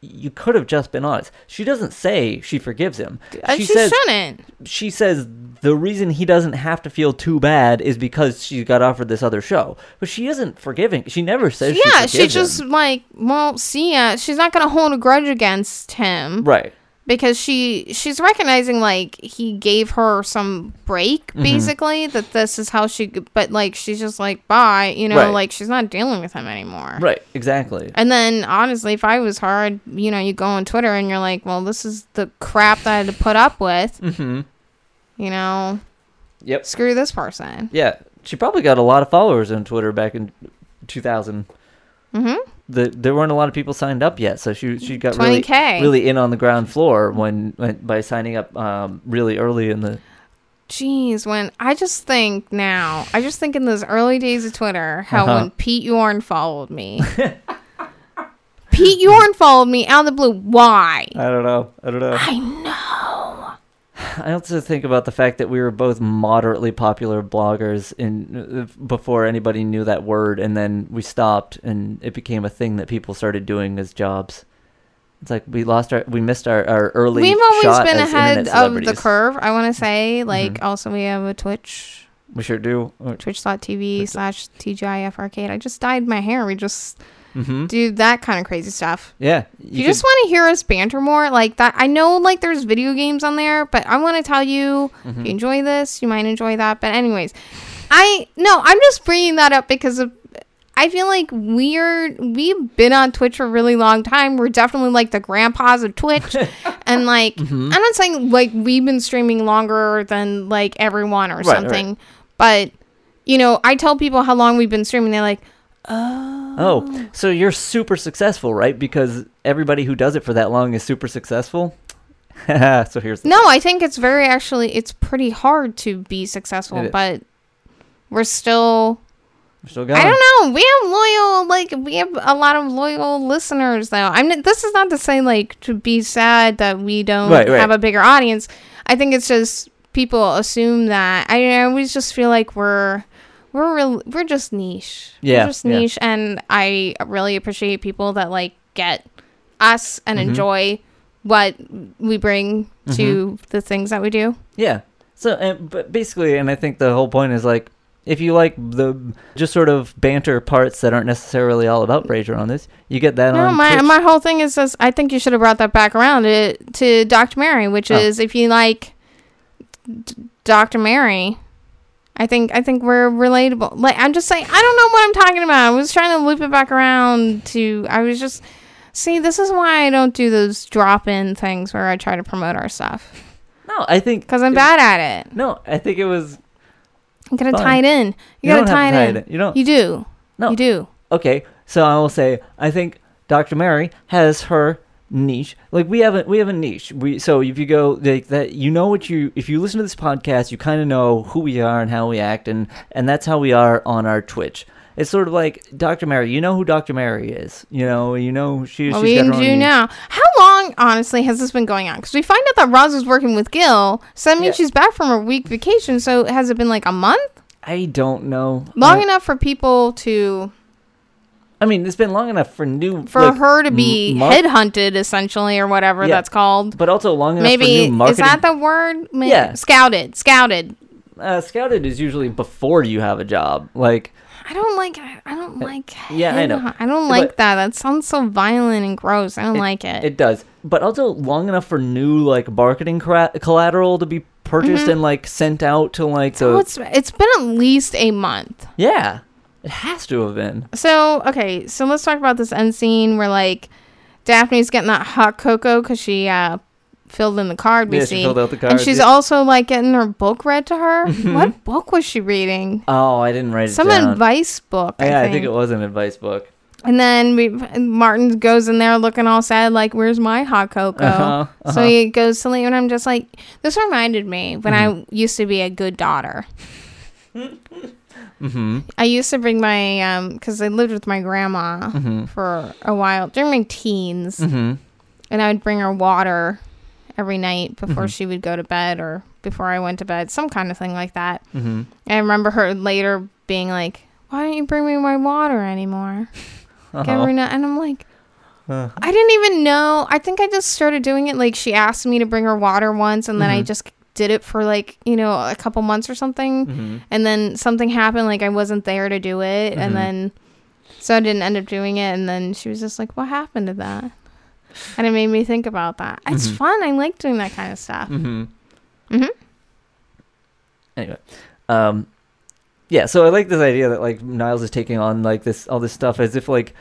"You could have just been honest." She doesn't say she forgives him. And She uh, she, says shouldn't. she says the reason he doesn't have to feel too bad is because she got offered this other show. But she isn't forgiving. She never says yeah, she she just him. like well, see ya. She's not gonna hold a grudge against him right. Because she she's recognizing like he gave her some break Mm-hmm. basically that this is how she. But like she's just like bye, you know, Right. like she's not dealing with him anymore. Right. Exactly. And then honestly, if I was her, I'd, you know, you go on Twitter and you're like, well, this is the crap that I had to put up with. Mm-hmm. You know, Yep. screw this person. Yeah. She probably got a lot of followers on Twitter back in 2000. Mm-hmm. The there weren't a lot of people signed up yet, so she she got really 20K. really in on the ground floor when, when by signing up um, really early in the Jeez, when I just think now, I just think in those early days of Twitter, how Uh-huh. when Pete Yorn followed me. (laughs) Pete Yorn followed me out of the blue. Why? I don't know I don't know I know. I also think about the fact that we were both moderately popular bloggers in before anybody knew that word, and then we stopped, and it became a thing that people started doing as jobs. It's like we lost our, we missed our, our early. We've always been ahead of the curve, I want to say. Like, Mhm. also, we have a Twitch, We sure do. twitch.tv Twitch. slash TGIF arcade. I just dyed my hair. We just Mm-hmm. do that kind of crazy stuff. Yeah, If you just want to hear us banter more like that, I know like there's video games on there, but I want to tell you Mm-hmm. if you enjoy this, you might enjoy that. But anyways, I no, I'm just bringing that up because of I feel like we're we've been on Twitch for a really long time. We're definitely like the grandpas of Twitch, (laughs) and like Mm-hmm. I'm not saying like we've been streaming longer than like everyone or Right, right. something, but you know I tell people how long we've been streaming. They're like, oh. Oh, oh, so you're super successful, right? Because everybody who does it for that long is super successful. (laughs) so here's the No, I think it's very actually it's pretty hard to be successful, but we're still we're still going. I don't know. We have loyal like we have a lot of loyal listeners though. I'm n- this is not to say like to be sad that we don't Right, right. have a bigger audience. I think it's just people assume that I, I always just feel like we're we're real, we're just niche. Yeah, We're just yeah. niche and I really appreciate people that like get us and Mhm. enjoy what we bring to Mm-hmm. the things that we do. Yeah. So, and, but basically, and I think the whole point is like, if you like the just sort of banter parts that aren't necessarily all about Frasier on this, you get that No, on my Twitch. my whole thing is this. I think you should have brought that back around to to Dr. Mary, which Oh. is if you like D- Dr. Mary. I think I think we're relatable. Like I'm just saying, I don't know what I'm talking about. I was trying to loop it back around to. I was just see. This is why I don't do those drop in things where I try to promote our stuff no, I think because I'm bad at it. No, I think it was. You gotta Fine. tie it in. You, You, gotta tie it in. tie it in. You don't. You do. No. You do. okay, so I will say I think Dr. Mary has her niche. Like we have a we have a niche. We so if you go like that, you know what you if you listen to this podcast, you kind of know who we are and how we act, and and that's how we are on our Twitch. It's sort of like Dr. Mary. You know who Dr. Mary is. You know. You know she. Well, she's we got do now. How long, honestly, has this been going on? Because we find out that Roz was working with Gil, so that means Yeah. she's back from her week vacation. So has it been like a month? I don't know. Long I- enough for people to I mean, it's been long enough for new for like, her to be mar- headhunted essentially or whatever Yeah. that's called. but also long enough for Maybe new marketing. is that the word? Maybe. Yeah. Scouted. Scouted. uh, scouted is usually before you have a job. Like, I don't like I don't like Uh, yeah, I know. I don't But- like that. That sounds so violent and gross. I don't like it. It does, but also long enough for new like marketing cra- collateral to be purchased and like sent out to like the. Mm-hmm. Oh, it's it's been at least a month. yeah, it has to have been. So okay, so let's talk about this end scene where like Daphne's getting that hot cocoa because she uh filled in the card we Yeah, see, she filled out the and she's yeah. also like getting her book read to her. (laughs) what book was she reading? Oh, I didn't write it Some down. advice book. I yeah, think. I think it was an advice book. And then we, Martin goes in there looking all sad, like, "Where's my hot cocoa?" Uh-huh, So uh-huh. he goes to leave, and I'm just like, this reminded me when Mm-hmm. I used to be a good daughter. (laughs) Mm-hmm. I used to bring my um because I lived with my grandma Mm-hmm. for a while during my teens, Mm-hmm. and I would bring her water every night before Mhm. she would go to bed or before I went to bed, some kind of thing like that. Mm-hmm. I remember her later being like, "Why don't you bring me my water anymore?" Like, every night, and I'm like. Uh, I didn't even know. I think I just started doing it. Like she asked me to bring her water once, and then I Mhm. just did it for like you know a couple months or something. mm-hmm. And then something happened, like I wasn't there to do it, Mhm. and then so I didn't end up doing it. And then she was just like, "What happened to that?" And it made me think about that. It's Mhm. fun. I like doing that kind of stuff. Mm-hmm. Mhm. Anyway, um, yeah. So I like this idea that like Niles is taking on like this all this stuff as if like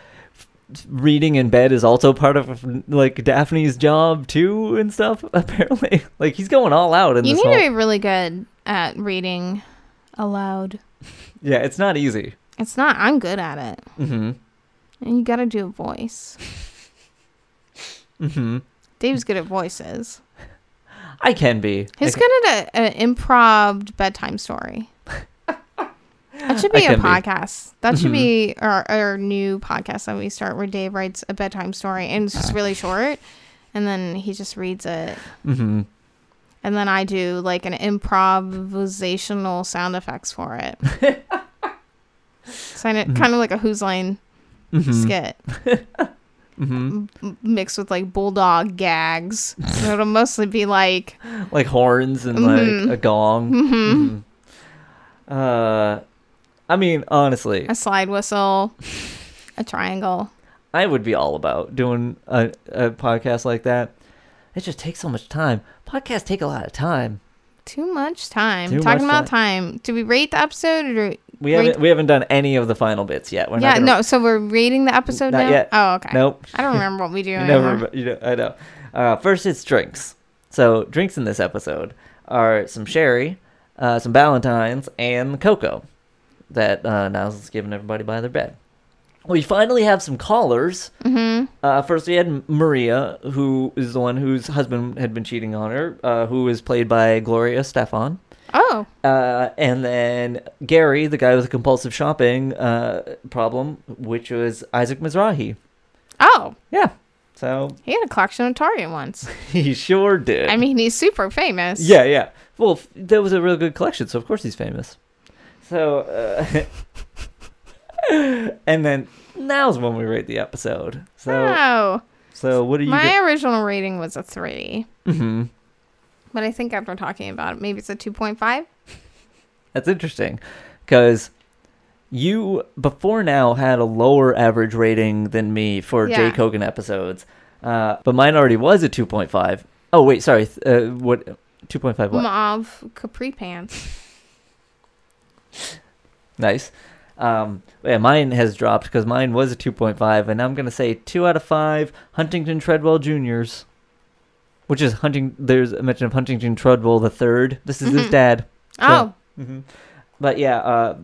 reading in bed is also part of like Daphne's job too and stuff. (laughs) Apparently, like he's going all out in You this need whole. to be really good at reading aloud. (laughs) Yeah, it's not easy. It's not. I'm good at it, Mm-hmm. and you got to do a voice. (laughs) Mm-hmm. Dave's good at voices. I can be. He's I good at an improv bedtime story. That should be a can be. podcast. That should Mhm. be our, our new podcast that we start where Dave writes a bedtime story and it's just really short. And then he just reads it. Mm-hmm. And then I do like an improvisational sound effects for it. so Mhm. kind of like a Whose Line Mm-hmm. skit (laughs) Mm-hmm. mixed with like bulldog gags. So it'll mostly be like, (laughs) Like horns and Mhm. like a gong. mhm, Mhm. Uh, I mean, honestly, a slide whistle, a triangle. I would be all about doing a, a podcast like that. It just takes so much time. Podcasts take a lot of time. Too much time. Too Talking much about time. Do we rate the episode or We Rate- haven't we haven't done any of the final bits yet. We're yeah, gonna, no. So we're rating the episode Not now. yet. Oh, okay. Nope. I don't remember what we do (laughs) never. You know, I know. Uh, first, it's drinks. So drinks in this episode are some sherry, uh, some Valentines, and cocoa that uh, Niles is giving everybody by their bed. We finally have some callers. Mm-hmm. Uh, first, we had Maria, who is the one whose husband had been cheating on her, uh, who is played by Gloria Estefan. Oh, Uh, and then Gary, the guy with the compulsive shopping uh, problem, which was Isaac Mizrahi. oh, Yeah. So he had a collection of Target once. (laughs) he sure did. I mean, he's super famous. yeah, yeah. Well, f- that was a real good collection, so of course he's famous. So, uh, (laughs) and then now's when we rate the episode. So, Oh, so what do you? my original rating was a three, hmm but I think after talking about it, maybe it's a two point five. That's interesting, because you before now had a lower average rating than me for Jay Yeah. Kogan episodes, uh, but mine already was a two point five. Oh wait, sorry. Uh, what? Two point five. What? Mauve capri pants. (laughs) Nice. Um, yeah, mine has dropped because mine was a 2.5, and I'm gonna say two out of five Huntington Treadwell Juniors, which is Hunting. There's a mention of Huntington Treadwell the third. This is his Mhm. dad. Oh, hmm But yeah, uh,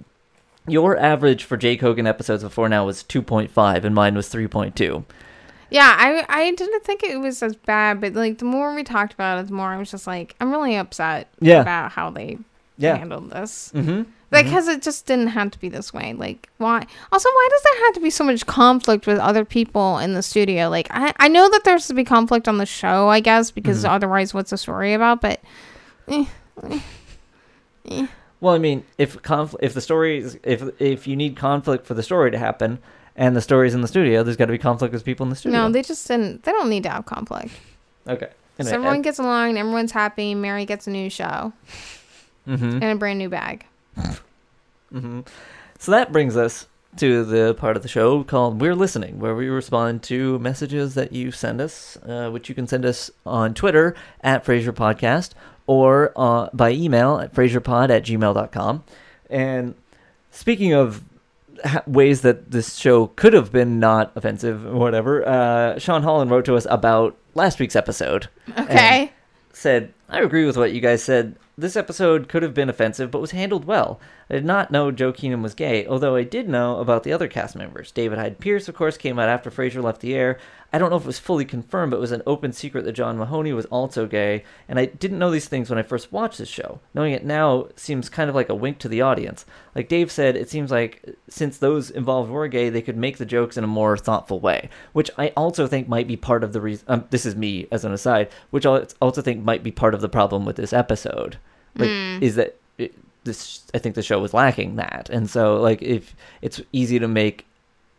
your average for Jay Kogen episodes before now was 2.5, and mine was 3.2. yeah. I I didn't think it was as bad, but like the more we talked about it, the more I was just like, I'm really upset Yeah. about how they Yeah. handled this. Mm-hmm. Like, because it just didn't have to be this way. Like, why? Also, why does there have to be so much conflict with other people in the studio? Like, I, I know that there's to be conflict on the show, I guess, because Mhm. otherwise, what's the story about? But, eh, eh, eh. Well, I mean, if confl- if the story is if if you need conflict for the story to happen, and the stories in the studio, there's got to be conflict with people in the studio. No, they just didn't. They don't need to have conflict. okay. so everyone gets along, everyone's happy. Mary gets a new show mm-hmm. and a brand new bag. Hmm So that brings us to the part of the show called We're Listening, where we respond to messages that you send us, uh, which you can send us on Twitter at Frasier Podcast or uh, by email at FrasierPod at gmail.com. And speaking of ways that this show could have been not offensive or whatever, uh, Sean Holland wrote to us about last week's episode Okay. said, I agree with what you guys said. This episode could have been offensive, but was handled well. I did not know Joe Keenan was gay, although I did know about the other cast members. David Hyde Pierce, of course, came out after Frasier left the air. I don't know if it was fully confirmed, but it was an open secret that John Mahoney was also gay, and I didn't know these things when I first watched this show. Knowing it now seems kind of like a wink to the audience. Like Dave said, it seems like since those involved were gay, they could make the jokes in a more thoughtful way, which I also think might be part of the reason. Um, this is me as an aside, which I also think might be part of the problem with this episode. Like, is that it, this? I think the show was lacking that, and so like if it's easy to make.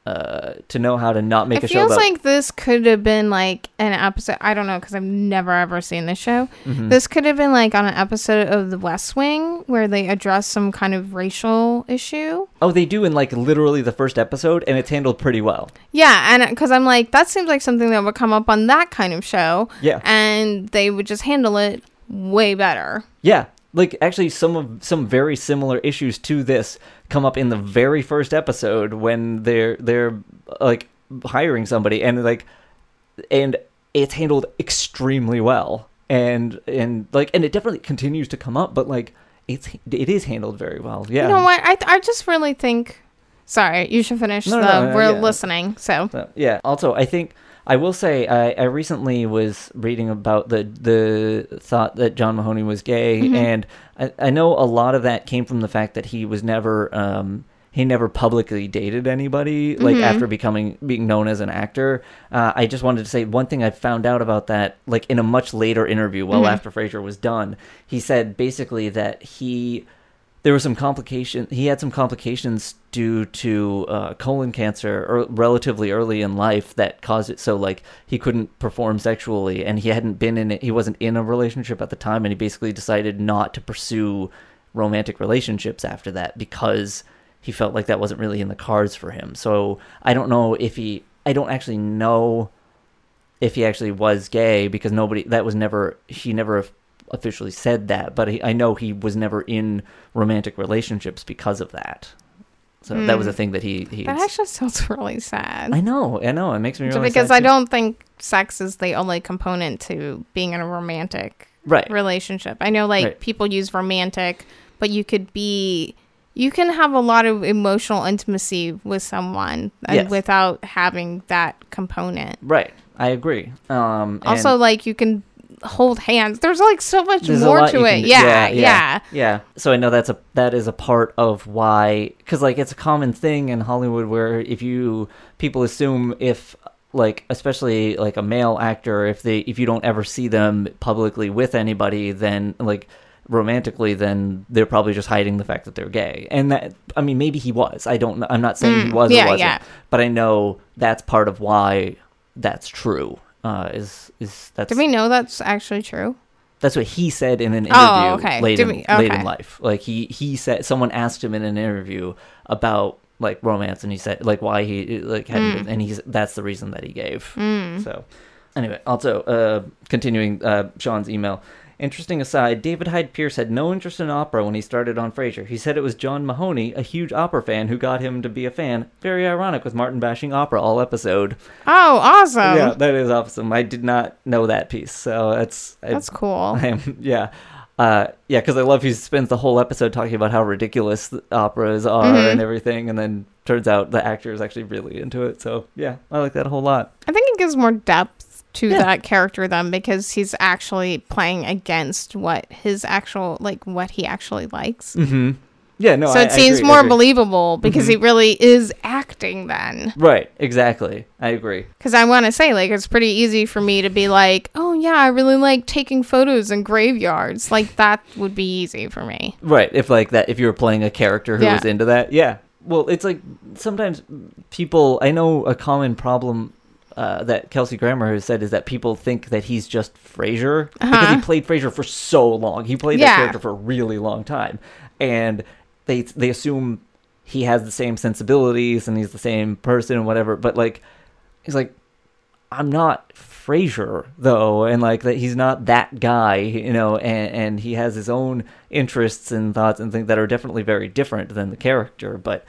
Uh, to know how to not make it a show It feels about like this could have been like an episode. I don't know because I've never ever seen this show. Mhm. This could have been like on an episode of The West Wing where they address some kind of racial issue. Oh, they do in like literally the first episode, and it's handled pretty well. Yeah, and because I'm like, that seems like something that would come up on that kind of show, Yeah, and they would just handle it way better. yeah. Like actually, some of some very similar issues to this come up in the very first episode when they're they're like hiring somebody, and like, and it's handled extremely well, and and like, and it definitely continues to come up, but like, it's it is handled very well. Yeah. You know what? I I just really think. Sorry, you should finish No, the. no, no, we're yeah. listening. So So, yeah. Also, I think I will say I, I recently was reading about the the thought that John Mahoney was gay, Mhm. and I, I know a lot of that came from the fact that he was never um, he never publicly dated anybody like Mhm. after becoming being known as an actor. Uh, I just wanted to say one thing I found out about that like in a much later interview, well Mhm. after Frasier was done. He said basically that he there was some complication. He had some complications due to uh, colon cancer relatively early in life that caused it so like he couldn't perform sexually, and he hadn't been in it. He wasn't in a relationship at the time, and he basically decided not to pursue romantic relationships after that because he felt like that wasn't really in the cards for him. So I don't know if he. I don't actually know if he actually was gay because nobody that was never he never officially said that but he, i know he was never in romantic relationships because of that so that was Hmm. a thing that he he that actually sounds (laughs) really sad. i know i know it makes me really because I too. don't think sex is the only component to being in a romantic right relationship. I know like Right. people use romantic, but you could be you can have a lot of emotional intimacy with someone and Yes. without having that component. right i agree um and also like you can hold hands. There's like so much there's more to it. do- Yeah, yeah. yeah so i know that's a that is a part of why because like it's a common thing in hollywood where if you people assume if like especially like a male actor if they if you don't ever see them publicly with anybody then like romantically then they're probably just hiding the fact that they're gay and that i mean maybe he was i don't know i'm not saying he Mm, was yeah, or wasn't yeah. but i know that's part of why that's true uh is is that's Do we know that's actually true? that's what he said in an interview Oh, okay. late, in, we- late in life. Like he he said someone asked him in an interview about like romance, and he said like why he like hadn't, Mm. been, and he's that's the reason that he gave. Mm. So anyway, also uh, continuing uh, Sean's email. Interesting aside, David Hyde Pierce had no interest in opera when he started on Frasier. He said it was John Mahoney, a huge opera fan, who got him to be a fan. Very ironic with Martin bashing opera all episode. Oh, awesome. yeah, that is awesome. I did not know that piece, so that's I- That's cool. (laughs) I am, yeah. Uh, yeah, because I love he spends the whole episode talking about how ridiculous the operas are Mhm. and everything, and then turns out the actor is actually really into it. So yeah, I like that a whole lot. I think it gives more depth to Yeah. that character then because he's actually playing against what his actual like what he actually likes. Mm-hmm. Yeah, no. so it I seems agree, more believable because Mhm. he really is acting then. Right, exactly. I agree. Because I want to say, like, it's pretty easy for me to be like, oh, yeah, I really like taking photos in graveyards. Like, that would be easy for me. Right, if like that, if you were playing a character who Yeah. was into that, yeah, well, it's like sometimes people. I know a common problem uh, that Kelsey Grammer has said is that people think that he's just Frasier because Uh-huh. he played Frasier for so long. He played that character for a really long time, and they they assume he has the same sensibilities and he's the same person and whatever. But like, he's like, I'm not Frasier though, and like that he's not that guy, you know, and and he has his own interests and thoughts and things that are definitely very different than the character, but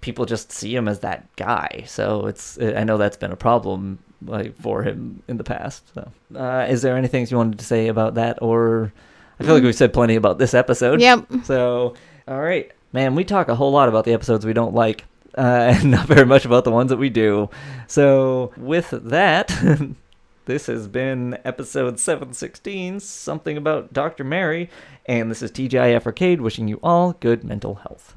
people just see him as that guy. So it's I know that's been a problem like for him in the past. So, uh, is there anything you wanted to say about that, or I feel like we've said plenty about this episode. Yep. So, all right, man, we talk a whole lot about the episodes we don't like, uh, (laughs) and not very much about the ones that we do. So, with that, (laughs) this has been episode 716, something about Dr. Mary, and this is TGIF Arcade wishing you all good mental health.